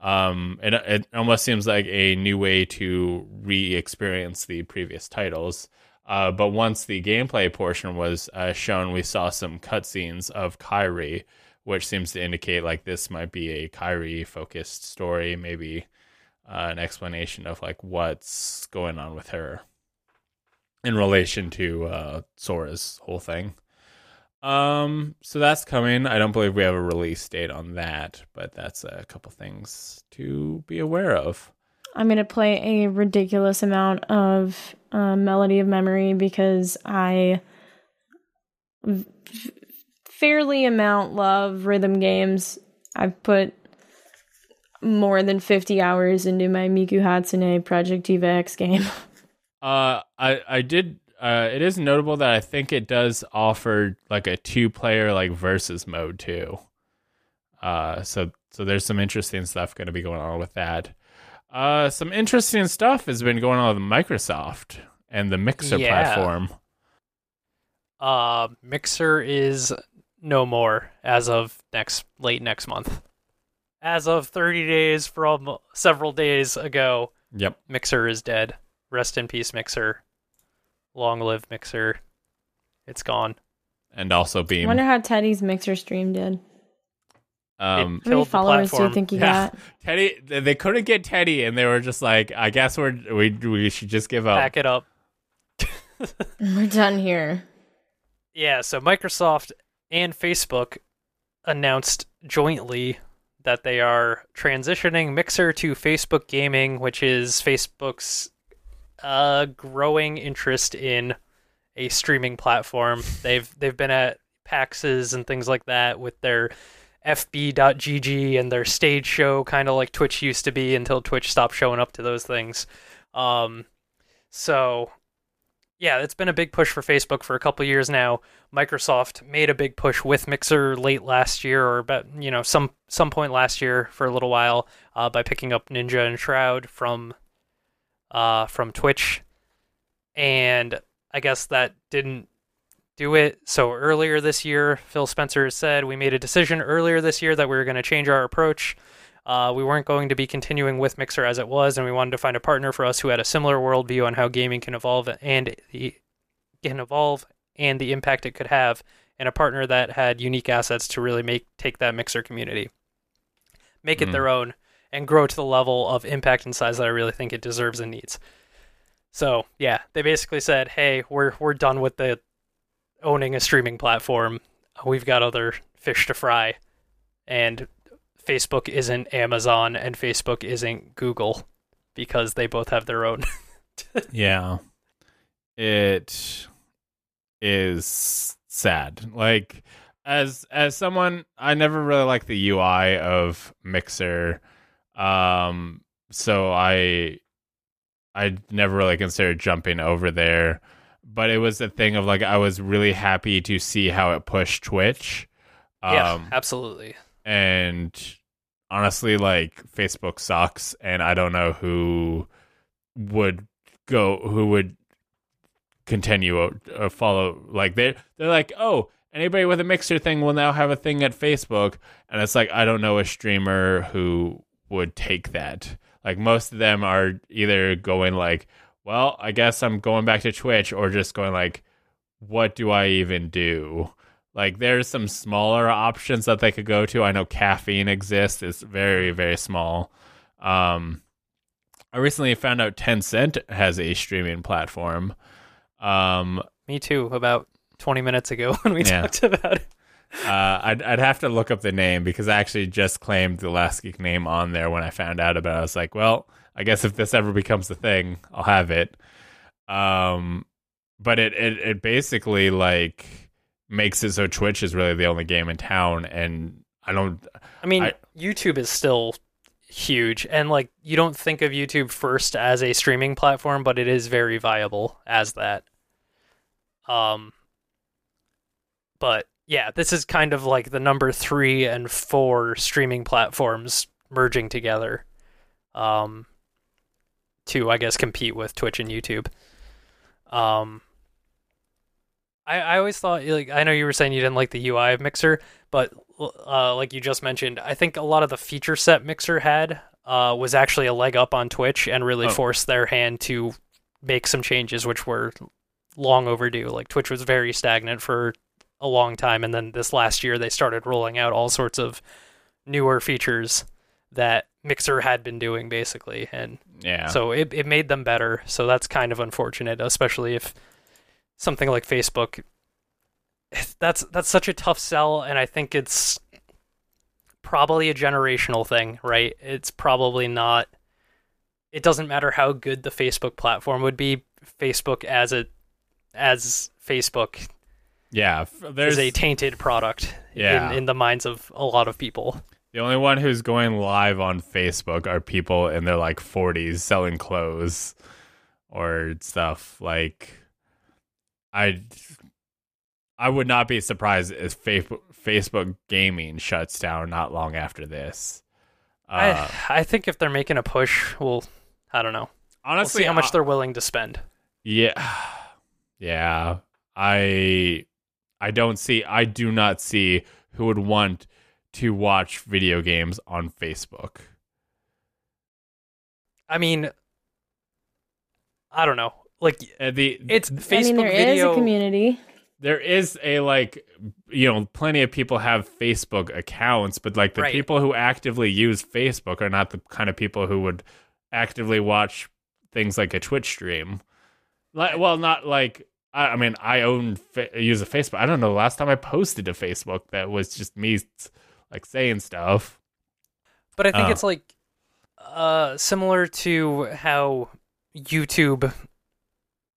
Um, it, it almost seems like a new way to re-experience the previous titles. Uh, but once the gameplay portion was uh, shown, we saw some cutscenes of Kairi, which seems to indicate like this might be a Kairi-focused story, maybe uh, an explanation of like what's going on with her in relation to uh, Sora's whole thing. Um, so that's coming. I don't believe we have a release date on that, but that's a couple things to be aware of. I'm going to play a ridiculous amount of uh, Melody of Memory because I v- fairly amount love rhythm games. I've put more than 50 hours into my Miku Hatsune Project Diva X game. Uh, I I did. Uh, it is notable that I think it does offer like a two-player like versus mode too. Uh, so so there's some interesting stuff going to be going on with that. Uh, some interesting stuff has been going on with Microsoft and the Mixer Yeah. platform. Uh, Mixer is no more as of next late next month. As of 30 days from several days ago, Yep. Mixer is dead. Rest in peace, Mixer. Long live Mixer. It's gone. And also Beam. I wonder how Teddy's Mixer stream did. Um, How many followers do you think he Yeah. got? Teddy, they they couldn't get Teddy, and they were just like, "I guess we're we we should just give up." Pack it up. We're done here. Yeah, so Microsoft and Facebook announced jointly that they are transitioning Mixer to Facebook Gaming, which is Facebook's uh, growing interest in a streaming platform. They've they've been at PAXs and things like that with their FB.GG and their stage show, kind of like Twitch used to be until Twitch stopped showing up to those things. Um, so yeah, it's been a big push for Facebook for a couple years now. Microsoft made a big push with Mixer late last year, or about you know some some point last year for a little while, uh, by picking up Ninja and Shroud from uh, from Twitch, and I guess that didn't do it. So earlier this year, Phil Spencer said we made a decision earlier this year that we were going to change our approach. Uh, we weren't going to be continuing with Mixer as it was, and we wanted to find a partner for us who had a similar worldview on how gaming can evolve and the can evolve and the impact it could have, and a partner that had unique assets to really make take that Mixer community, make it Mm. their own, and grow to the level of impact and size that I really think it deserves and needs. So yeah, they basically said, "Hey, we're we're done with the owning a streaming platform. We've got other fish to fry, and Facebook isn't Amazon and Facebook isn't Google because they both have their own. yeah. It is sad. Like as as someone I never really liked the UI of Mixer. Um so I I never really considered jumping over there. But it was a thing of like I was really happy to see how it pushed Twitch. yeah, Um, absolutely. and honestly like facebook sucks and i don't know who would go who would continue or, or follow like they they're like oh anybody with a mixer thing will now have a thing at facebook and it's like i don't know a streamer who would take that like most of them are either going like well i guess i'm going back to twitch or just going like what do i even do like there's some smaller options that they could go to. I know caffeine exists. It's very, very small. Um I recently found out Tencent has a streaming platform. Um Me too. About twenty minutes ago when we Yeah. talked about it. Uh I'd I'd have to look up the name because I actually just claimed the Last Geek name on there when I found out about it. I was like, well, I guess if this ever becomes a thing, I'll have it. Um but it it, it basically like makes it so Twitch is really the only game in town and I don't I mean, I- YouTube is still huge, and like you don't think of YouTube first as a streaming platform, but it is very viable as that. Um, but yeah, this is kind of like the number three and four streaming platforms merging together, um, to I guess compete with Twitch and YouTube. Um, I, I always thought like I know you were saying you didn't like the UI of Mixer, but uh, like you just mentioned, I think a lot of the feature set Mixer had uh, was actually a leg up on Twitch and really Oh. forced their hand to make some changes, which were long overdue. Like Twitch was very stagnant for a long time, and then this last year they started rolling out all sorts of newer features that Mixer had been doing basically, and yeah. so it, it made them better. So that's kind of unfortunate, especially if something like Facebook that's that's such a tough sell and I think it's probably a generational thing, right? It's probably not it doesn't matter how good the Facebook platform would be, Facebook as a as Facebook yeah, there's is a tainted product Yeah. in, in the minds of a lot of people. the only one who's going live on Facebook are people in their like 40s selling clothes or stuff like I I would not be surprised if Facebook Facebook gaming shuts down not long after this. Uh, I I think if they're making a push, well, I don't know. We'll honestly, see how much I- they're willing to spend. Yeah. Yeah. I I don't see I do not see who would want to watch video games on Facebook. I mean, I don't know. Like Uh, the it's I mean, Facebook there is video. a community. there is a like you know plenty of people have Facebook accounts, but like the Right. people who actively use Facebook are not the kind of people who would actively watch things like a Twitch stream. Like, well, not like I, I mean, I own fa- use a Facebook. I don't know the last time I posted to Facebook that was just me like saying stuff. But I think Uh. it's like uh similar to how YouTube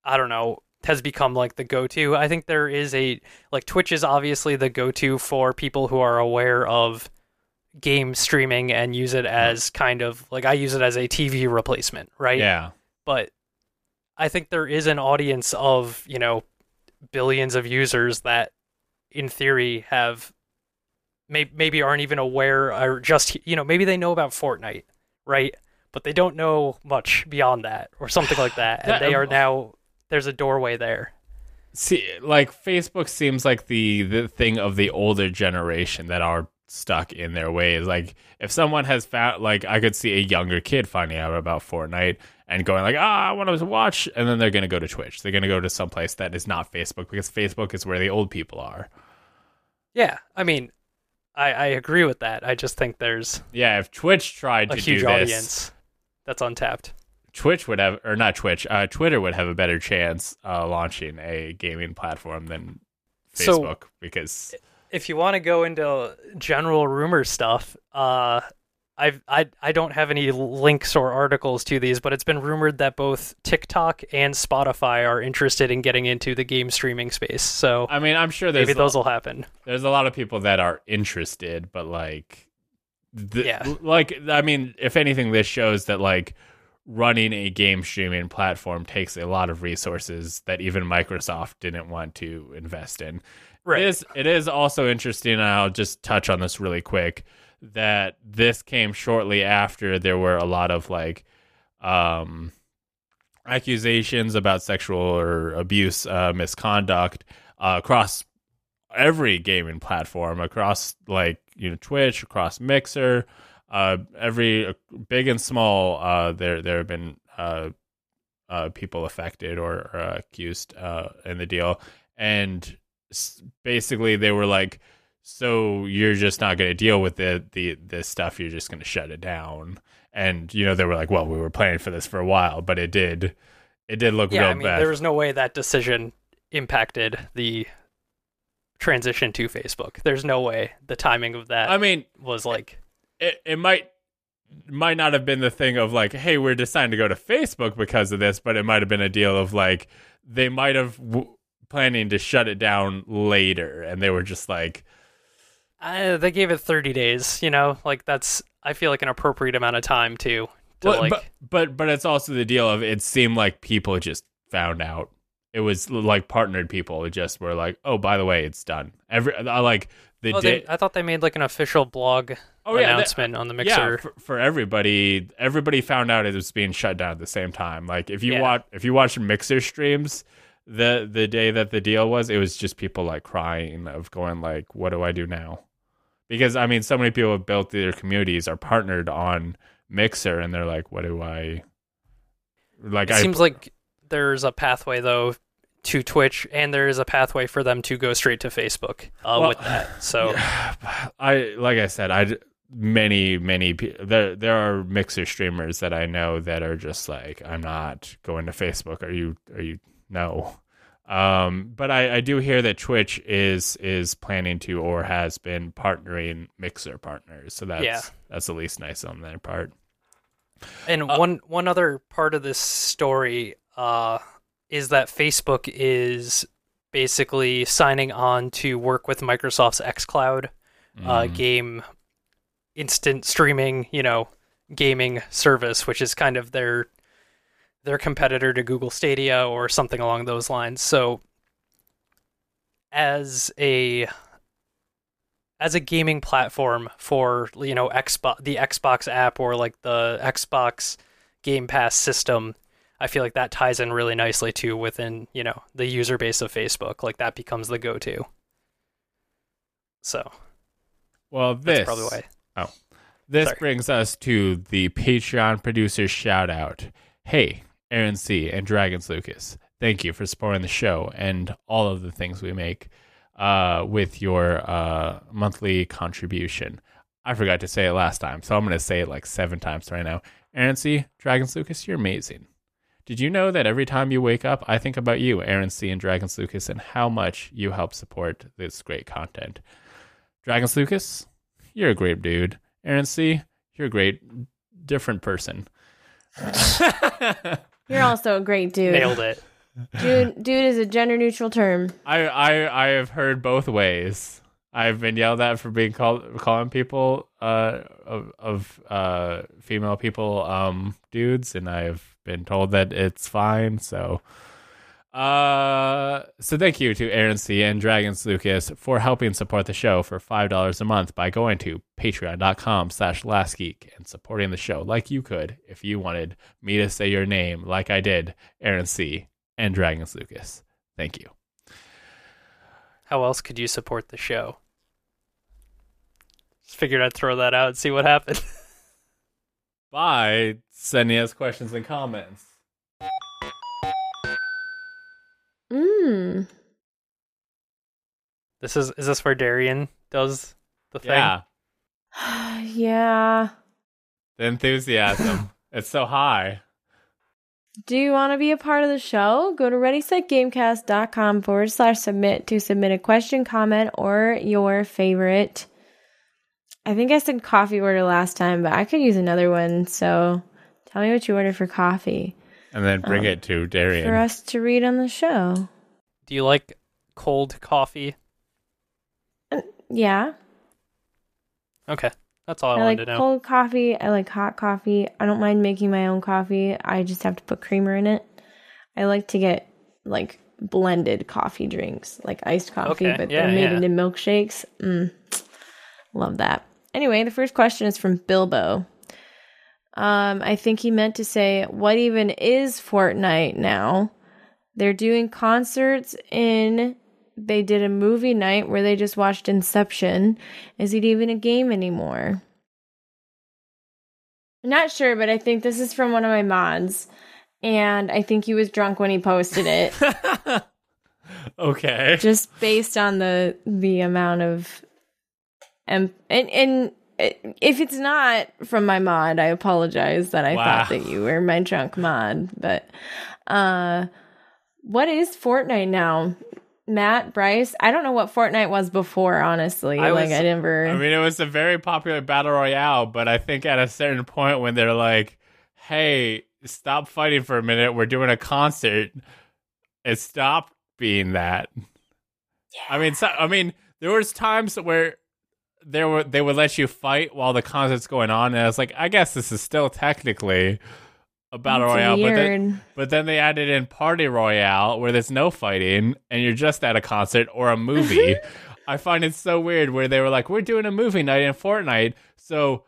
I don't know has become like the go-to. I think there is a like Twitch is obviously the go-to for people who are aware of game streaming and use it as kind of like I use it as a TV replacement, right? Yeah. But I think there is an audience of, you know, billions of users that in theory have may- maybe aren't even aware or just you know maybe they know about Fortnite, right? But they don't know much beyond that or something like that, and That- they are um, now there's a doorway there. See, like Facebook seems like the the thing of the older generation that are stuck in their ways. Like if someone has found, like I could see a younger kid finding out about Fortnite and going like, ah, I want to watch, and then they're gonna go to Twitch. They're gonna go to some place that is not Facebook because Facebook is where the old people are. Yeah, I mean, I I agree with that. I just think there's Yeah, if Twitch tried a to huge do this, audience that's untapped. Twitch would have, or not Twitch, uh, Twitter would have a better chance uh, launching a gaming platform than So- Facebook because if you want to go into general rumor stuff, uh, I've, I I don't have any links or articles to these, but it's been rumored that both TikTok and Spotify are interested in getting into the game streaming space. So I mean, I'm sure maybe those will happen. there's a lot of people that are interested, but like, the, Yeah. like I mean, if anything, this shows that like running a game streaming platform takes a lot of resources that even Microsoft didn't want to invest in. Right. It is, it is also interesting, and I'll just touch on this really quick, that this came shortly after there were a lot of like um, accusations about sexual or abuse, uh, misconduct uh, across every gaming platform, across like you know Twitch, across Mixer, uh, every big and small. Uh, there there have been uh, uh, people affected or, or accused uh, in the deal, and basically they were like, "So you're just not going to deal with the the this stuff? You're just going to shut it down?" And you know they were like, "Well, we were planning for this for a while, but it did." It did look Yeah, real I mean, bad. there was no way that decision impacted the transition to Facebook. There's no way the timing of that I mean, was like it, it might might not have been the thing of like, hey, we're deciding to go to Facebook because of this, but it might have been a deal of like they might have w- planning to shut it down later, and they were just like, uh, they gave it 30 days. You know, like that's I feel like an appropriate amount of time to to well, like but but but it's also the deal of it seemed like people just found out. It was like partnered people just were like, oh, by the way, it's done. Every I like the Oh, day. they, I thought they made like an official blog Oh, yeah, announcement on the yeah, Mixer. for, for everybody, everybody found out it was being shut down at the same time. Like if you Yeah. watch, if you watch Mixer streams, the the day that the deal was, it was just people like crying of going like, "What do I do now?" Because I mean, so many people have built their communities are partnered on Mixer, and they're like, "What do I?" Like it I seems like there's a pathway though to Twitch, and there is a pathway for them to go straight to Facebook uh, Well, with that. So I like I said, I many many there there are mixer streamers that I know that are just like I'm not going to Facebook. Are you? Are you? No. Um, but I, I do hear that Twitch is is planning to or has been partnering mixer partners. So that's Yeah. that's at least nice on their part. And Uh, one one other part of this story uh, is that Facebook is basically signing on to work with Microsoft's xCloud uh, Mm. game instant streaming, you know, gaming service, which is kind of their their competitor to Google Stadia or something along those lines. So as a as a gaming platform for you know Xbox the Xbox app or like the Xbox Game Pass system, I feel like that ties in really nicely too within you know the user base of Facebook. Like that becomes the go to. So Well, this probably why. Oh. This Sorry. brings us to the Patreon producer shout out. Hey, Aaron C. and Dragons Lucas, thank you for supporting the show and all of the things we make uh, with your uh, monthly contribution. I forgot to say it last time, so I'm going to say it like seven times right now. Aaron C., Dragons Lucas, you're amazing. Did you know that every time you wake up, I think about you, Aaron C. and Dragons Lucas, and how much you help support this great content? Dragons Lucas, you're a great dude. Aaron C., you're a great, different person. You're also a great dude. Nailed it. Dude, dude is a gender neutral term. I, I I have heard both ways. I've been yelled at for being called calling people uh of, of uh female people um dudes, and I've been told that it's fine. So, uh, so thank you to Aaron C and Dragons Lucas for helping support the show for five dollars a month by going to patreon.com slash lastgeek and supporting the show like you could if you wanted me to say your name like I did, Aaron C and Dragons Lucas. Thank you. How else could you support the show? Just figured I'd throw that out and see what happened. by sending us questions and comments. Mmm. This is is this where Darian does the thing? Yeah, yeah. the enthusiasm. it's so high. Do you want to be a part of the show? Go to readysetgamecast.com forward slash submit to submit a question, comment, or your favorite. I think I said coffee order last time, but I could use another one. So tell me what you ordered for coffee And then bring Um, it to Darian. for us to read on the show. Do you like cold coffee? Yeah. Okay, that's all I, I wanted like to know. cold coffee. I like hot coffee. I don't mind making my own coffee. I just have to put creamer in it. I like to get like blended coffee drinks, like iced coffee, Okay, but yeah, they're made yeah. into milkshakes. Mm, love that. Anyway, the first question is from Bilbo. Um, I think he meant to say, "What even is Fortnite now?" They're doing concerts in. They did a movie night where they just watched Inception. Is it even a game anymore? I'm not sure, but I think this is from one of my mods. And I think he was drunk when he posted it, okay. just based on the the amount of and and and if it's not from my mod, I apologize that I Wow. thought that you were my drunk mod. But uh what is Fortnite now? Matt, Bryce, I don't know what Fortnite was before, honestly. I like was- I never I mean, it was a very popular battle royale, but I think at a certain point when they're like, "Hey, stop fighting for a minute. We're doing a concert," it stopped being that. I mean, so, I mean, there was times where there were they would let you fight while the concert's going on, and I was like, I guess this is still technically a battle It's royale, but then, but then they added in party royale where there's no fighting and you're just at a concert or a movie. I find it so weird where they were like, "We're doing a movie night in Fortnite, so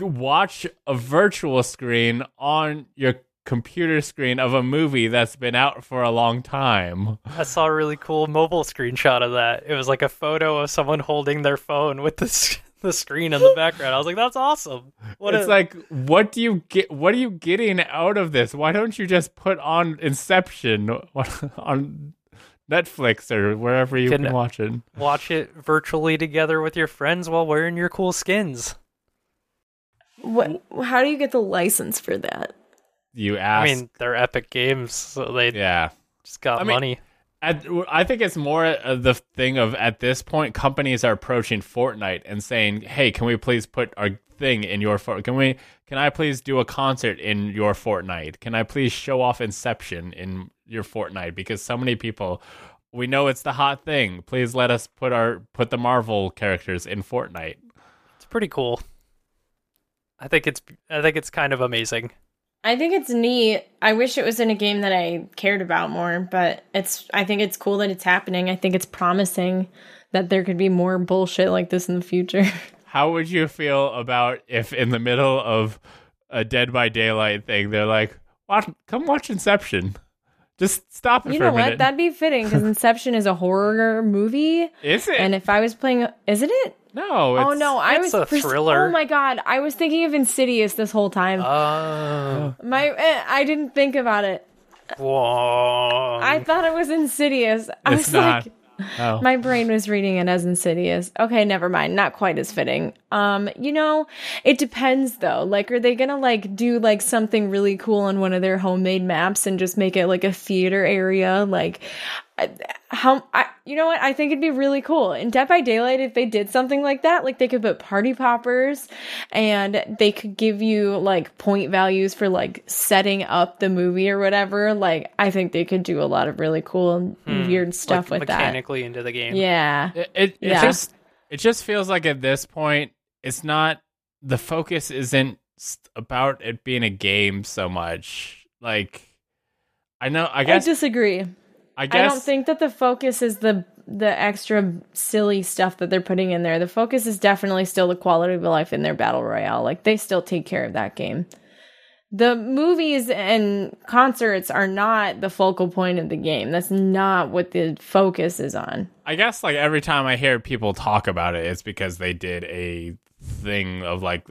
watch a virtual screen on your computer screen of a movie that's been out for a long time." I saw a really cool mobile screenshot of that. It was like a photo of someone holding their phone with the s- the screen in the background. I was like, "That's awesome!" What it's a- like, what do you get? What are you getting out of this? Why don't you just put on Inception on Netflix or wherever you Can- can watch it? watch it virtually together with your friends while wearing your cool skins. What how do you get the license for that? You ask. I mean, they're epic games, so they yeah. just got I mean- money. At, I think it's more the thing of at this point, companies are approaching Fortnite and saying, "Hey, can we please put our thing in your Fort? Can we? Can I please do a concert in your Fortnite? Can I please show off Inception in your Fortnite? Because so many people, we know it's the hot thing. Please let us put our put the Marvel characters in Fortnite. It's pretty cool. I think it's I think it's kind of amazing. I think it's neat. I wish it was in a game that I cared about more, but it's I think it's cool that it's happening. I think it's promising that there could be more bullshit like this in the future. How would you feel about if in the middle of a Dead by Daylight thing, they're like, watch, "Come watch Inception." Just stop it you know minute. what? That'd be fitting because Inception is a horror movie, Is it? and if I was playing, isn't it? no. oh no, I it's was a thriller. Oh my god, I was thinking of Insidious this whole time. Oh, my, eh, I didn't think about it. whoa! I thought it was Insidious. I It's was not. like, Oh. My brain was reading it as insidious. Okay, never mind. Not quite as fitting. Um, you know, it depends though. Like, are they gonna like do like something really cool on one of their homemade maps and just make it like a theater area? Like, how I, you know what? I think it'd be really cool in Dead by Daylight if they did something like that. Like, they could put party poppers, and they could give you like point values for like setting up the movie or whatever. Like, I think they could do a lot of really cool, and hmm. weird stuff like with that. mechanically into the game. Yeah. It it, it Yeah. just it just feels like at this point it's not the focus isn't about it being a game so much. Like I know I I disagree. I I don't think that the focus is the the extra silly stuff that they're putting in there. The focus is definitely still the quality of life in their battle royale. Like they still take care of that game. The movies and concerts are not the focal point of the game. That's not what the focus is on. I guess like every time I hear people talk about it it's because they did a thing of like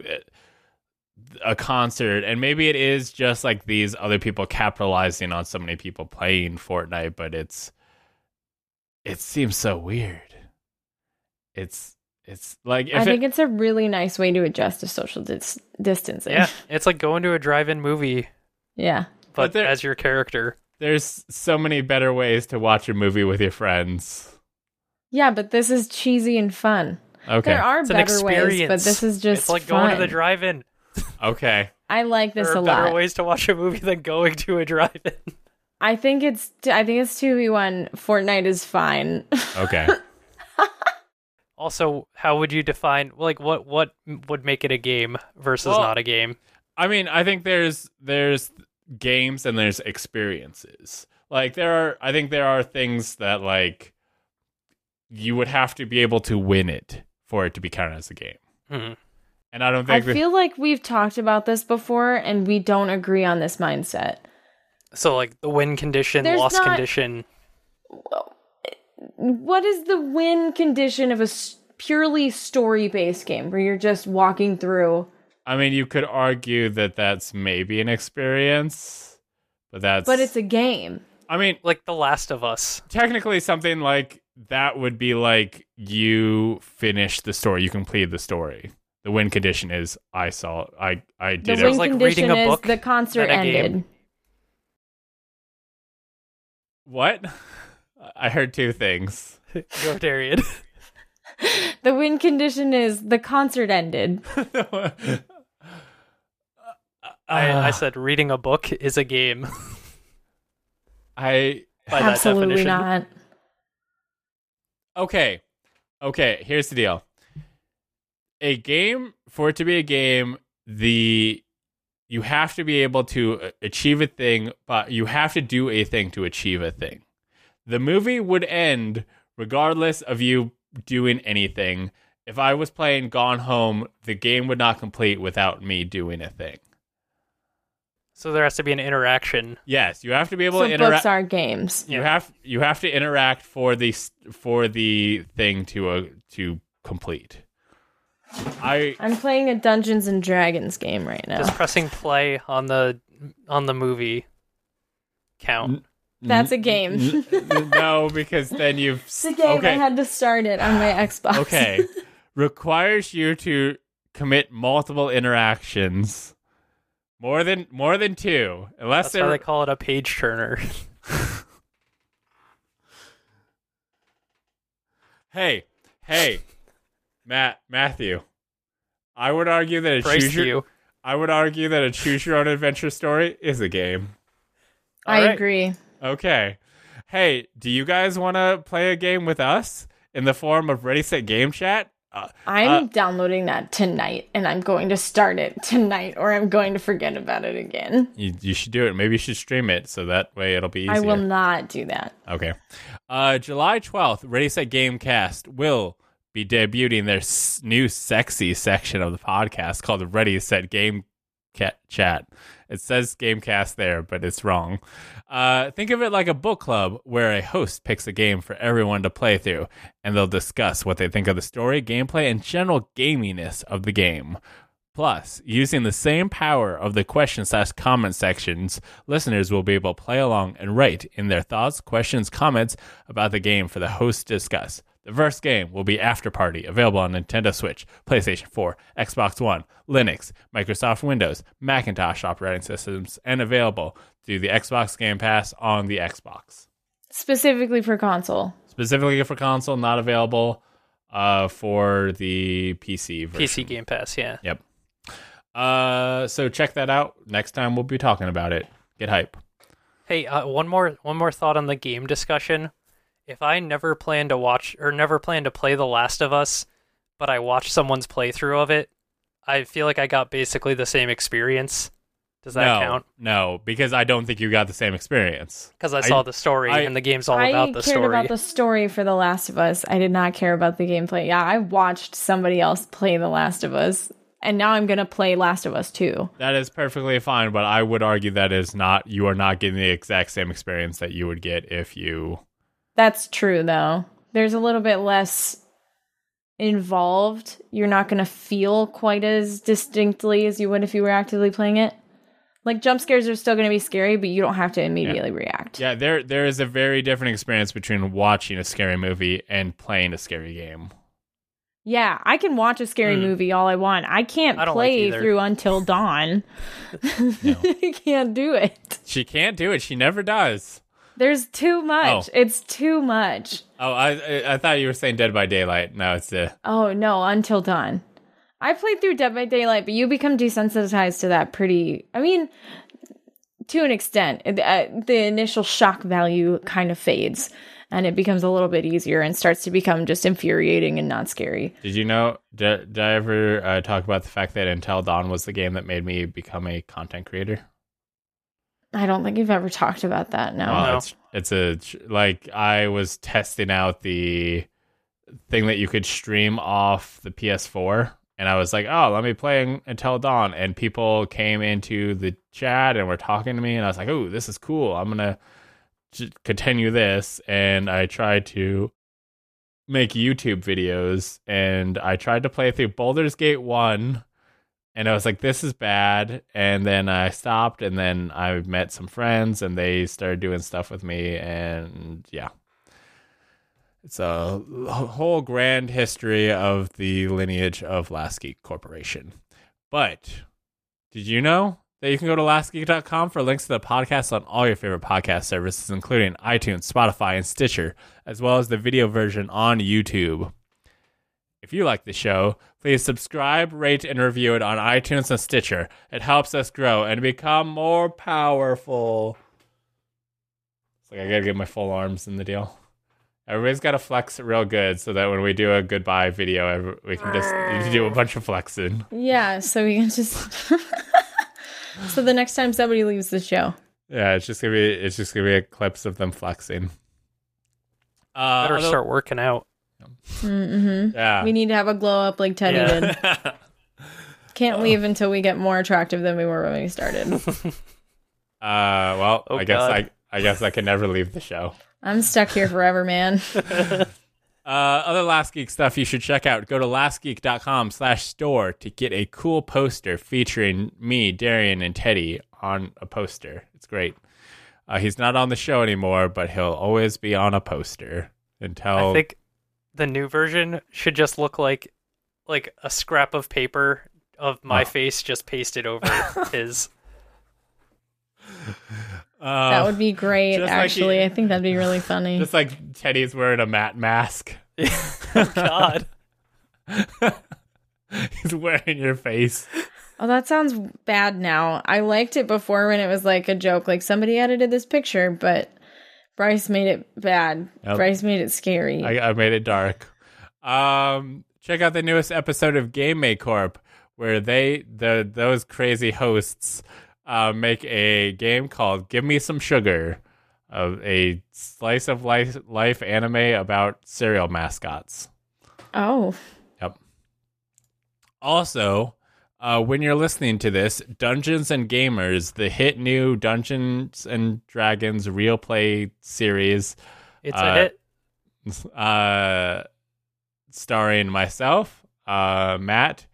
a concert and maybe it is just like these other people capitalizing on so many people playing Fortnite but it's it seems so weird. It's it's like if I it, think it's a really nice way to adjust to social dis- distancing. Yeah, it's like going to a drive-in movie, Yeah. but there- as your character. There's so many better ways to watch a movie with your friends. Yeah, but this is cheesy and fun. Okay. There are It's better ways, but this is just it's like fun. going to the drive-in. Okay. I like this there are a better lot. ways to watch a movie than going to a drive-in. I think it's I think it's two v one. Fortnite is fine. Okay. Also, how would you define like what what would make it a game versus Well- not a game? I mean, I think there's there's games and there's experiences. Like there are I think there are things that like you would have to be able to win it for it to be counted as a game. Mhm. And I don't think that- feel like we've talked about this before, and we don't agree on this mindset. So like the win condition, There's loss not- condition. What is the win condition of a purely story based game where you're just walking through? I mean, you could argue that that's maybe an experience, but that's But it's a game. I mean, Like The Last of Us. technically something like that would be like you finish the story, you complete the story. The win condition is I saw I I The did win it. like condition reading a is book the concert than a game. ended. What? I heard two things. Go Darian. The win condition is the concert ended. I, I said reading a book is a game. I By that Absolutely definition. not. okay. Okay, here's the deal. A game for it to be a game, the you have to be able to uh, achieve a thing, but you have to do a thing to achieve a thing. The movie would end regardless of you doing anything. If I was playing Gone Home, the game would not complete without me doing a thing. So there has to be an interaction. Yes, you have to be able So to interact. books are games. You Yeah. have you have to interact for the for the thing to uh, to complete. I I'm playing a Dungeons and Dragons game right now. Just pressing play on the on the movie count? That's a game. N- n- no, because then you've It's a game. I had to start it on my Xbox. okay requires you to commit multiple interactions, more than more than two, unless That's why they're they call it a page turner. hey hey Matt Matthew. I would argue that a Praise choose your, you. I would argue that a choose your own adventure story is a game. I All right. agree. Okay. Hey, do you guys want to play a game with us in the form of Ready Set Game Chat? Uh, I'm Uh, downloading that tonight and I'm going to start it tonight or I'm going to forget about it again. you, you should do it. Maybe you should stream it so that way it'll be easier. I will not do that. Okay. Uh, July 12th, Ready Set Game Cast will be debuting their s- new sexy section of the podcast called the Ready Set Game Chat. It says Gamecast there, but it's wrong. Uh, think of it like a book club where a host picks a game for everyone to play through, and they'll discuss what they think of the story, gameplay, and general gaminess of the game. Plus, using the same power of the question slash comment sections, listeners will be able to play along and write in their thoughts, questions, comments about the game for the host to discuss. The first game will be After Party, available on Nintendo Switch, PlayStation 4, Xbox One, Linux, Microsoft Windows, Macintosh operating systems, and available through the Xbox Game Pass on the Xbox. Specifically for console. Specifically for console, not available uh, for the PC version. PC Game Pass, yeah. Yep. Uh, so check that out. Next time we'll be talking about it. Get hype. Hey, uh, one more one more thought on the game discussion. If I never plan to watch or never plan to play The Last of Us, but I watched someone's playthrough of it, I feel like I got basically the same experience. Does that no, count? no, because I don't think you got the same experience. Because I saw I- the story I- and the game's all I about the story. I cared about the story for The Last of Us. I did not care about the gameplay. Yeah, I watched somebody else play The Last of Us, and now I'm going to play Last of Us 2. That is perfectly fine, but I would argue that is not. You are not getting the exact same experience that you would get if you. That's true, though. There's a little bit less involved. You're not going to feel quite as distinctly as you would if you were actively playing it. Like, jump scares are still going to be scary, but you don't have to immediately react. Yeah, there there is a very different experience between watching a scary movie and playing a scary game. Yeah, I can watch a scary Mm. movie all I want. I can't I don't like play through Until Dawn. I can't do it. She can't do it. She never does. There's too much. Oh. It's too much. Oh, I I, thought you were saying Dead by Daylight. No, it's the Oh no, Until Dawn. I played through Dead by Daylight, but you become desensitized to that pretty. I mean, to an extent, It- uh, the initial shock value kind of fades, and it becomes a little bit easier and starts to become just infuriating and not scary. Did you know? Did, did I ever uh, talk about the fact that Until Dawn was the game that made me become a content creator? I don't think you've ever talked about that. No. Well, No. it's it's a like I was testing out the thing that you could stream off the PS4, and I was like, "Oh, let me play Until Dawn," and people came into the chat and were talking to me, and I was like, "Oh, this is cool. I'm gonna continue this," and I tried to make YouTube videos, and I tried to play through Baldur's Gate one. And I was like, this is bad. And then I stopped, and then I met some friends, and they started doing stuff with me. And yeah, it's a whole grand history of the lineage of Geek Corporation. But did you know that you can go to lastgeek.com for links to the podcast on all your favorite podcast services, including iTunes, Spotify, and Stitcher, as well as the video version on YouTube? If you like the show, please subscribe, rate, and review it on iTunes and Stitcher. It helps us grow and become more powerful. It's like I gotta get my full arms in the deal. Everybody's gotta flex real good so that when we do a goodbye video, we can just do a bunch of flexing. Yeah, so we can just. so the next time somebody leaves the show, Yeah, it's just gonna be it's just gonna be a clips of them flexing. Uh, Better start working out. Mm-hmm. Yeah. we need to have a glow up like Teddy did. yeah. Can't leave until we get more attractive than we were when we started. uh, well, Oh, I guess God. I I guess I can never leave the show. I'm stuck here forever, man. Uh, other Last Geek stuff you should check out. Go to lastgeek.com slash store to get a cool poster featuring me, Darian, and Teddy on a poster. It's great. Uh, he's not on the show anymore, but he'll always be on a poster until I think the new version should just look like like a scrap of paper of my Oh. face just pasted over his. uh, that would be great, just like actually. he- I think that'd be really funny. just like Teddy's wearing a matte mask. oh God. he's wearing your face. Oh, that sounds bad now. I liked it before when it was like a joke, like somebody edited this picture, but Bryce made it bad. Yep. Bryce made it scary. I, I made it dark. Um, check out the newest episode of Game Make Corp, where they the those crazy hosts uh, make a game called "Give Me Some Sugar," of a slice of life life anime about cereal mascots. oh, Yep. Also, uh, when you're listening to this, Dungeons and Gamers, the hit new Dungeons and Dragons real play series, It's Uh, a hit. uh, starring myself, uh, Matt,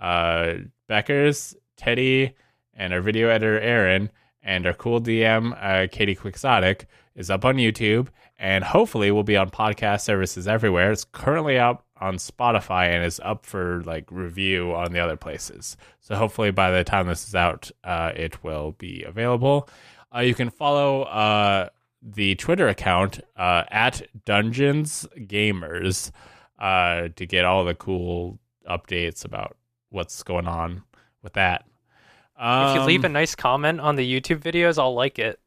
uh, Beckers, Teddy, and our video editor Aaron, and our cool DM uh, Katie Quixotic is up on YouTube, and hopefully will be on podcast services everywhere. It's currently up on Spotify and is up for like review on the other places. So hopefully by the time this is out, uh, it will be available. Uh, you can follow uh, the Twitter account uh, at Dungeons Gamers uh, to get all the cool updates about what's going on with that. if you leave a Um, nice comment on the YouTube videos, I'll like it.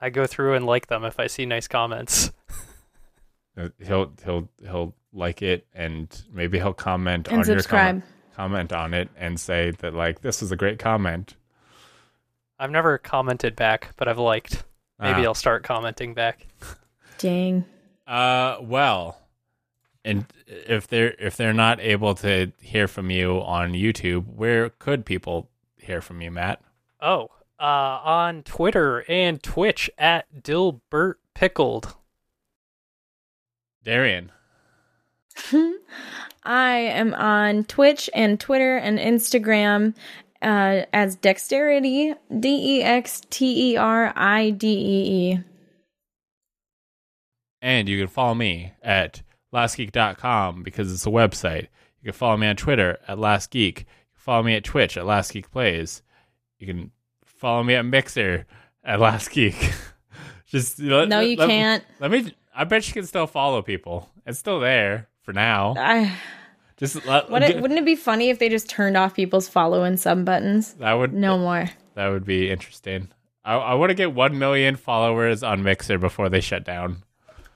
I go through and like them if I see nice comments. uh, he'll he'll he'll like it and maybe he'll comment and on your comment, comment on it and say that like this is a great comment. I've never commented back, but I've liked. Maybe Ah. I'll start commenting back. Dang. Uh, well, and if they're if they're not able to hear from you on YouTube, where could people hear from you, Matt? Oh, uh, on Twitter and Twitch at Dilbert Pickled. Darian. I am on Twitch and Twitter and Instagram uh, as Dexteridee, D E X T E R I D E E. And you can follow me at lastgeek.com because it's a website. You can follow me on Twitter at lastgeek. You can follow me at Twitch at lastgeekplays. You can follow me at Mixer at Last Geek. Just let, No, you let- can't. Let me. I bet you can still follow people. It's still there for now. I, Just let, what it, wouldn't it be funny if they just turned off people's follow and sub buttons? that would No more. that would be interesting. I, I want to get one million followers on Mixer before they shut down.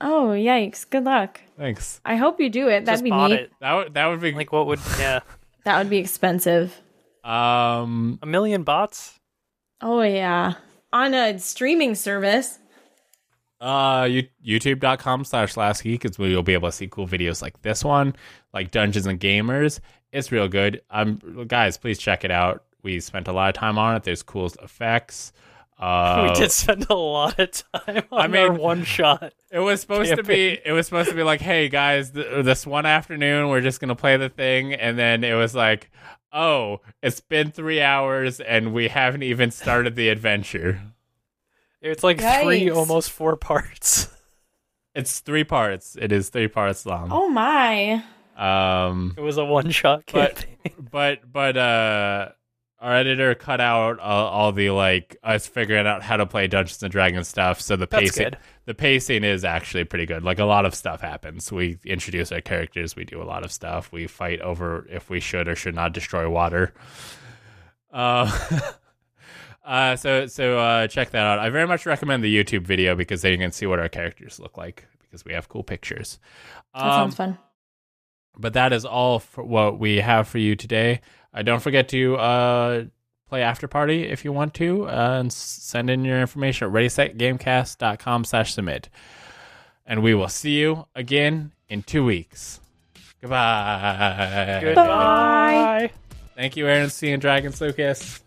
Oh, yikes. Good luck. Thanks. I hope you do it. That'd Just be bought neat. it. That would that would be Like what would yeah That would be expensive. um a million bots? Oh, yeah. On a streaming service. Uh you, youtube.com slash last geek is where you'll be able to see cool videos like this one like dungeons and gamers it's real good um guys please check it out we spent a lot of time on it there's cool effects uh we did spend a lot of time on I mean- our one shot. It was supposed to be. It was supposed to be like, "Hey guys, th- this one afternoon we're just gonna play the thing," and then it was like, "Oh, it's been three hours and we haven't even started the adventure." It's like three, almost four parts. It's three parts. It is three parts long. Oh, my. Um, It was a one shot But- but but uh, our editor cut out all, all the like us figuring out how to play Dungeons and Dragons stuff. So the That's pacing, good. the pacing is actually pretty good. Like a lot of stuff happens. We introduce our characters. We do a lot of stuff. We fight over if we should or should not destroy water. Uh, uh, so so uh, check that out. I very much recommend the YouTube video because then you can see what our characters look like because we have cool pictures. That Um, sounds fun. but that is all for what we have for you today. Uh, don't forget to uh, play After Party if you want to, uh, and send in your information at readysetgamecast.com slash submit. And we will see you again in two weeks. Goodbye. Goodbye. Thank you, Aaron C. and Dragons Lucas.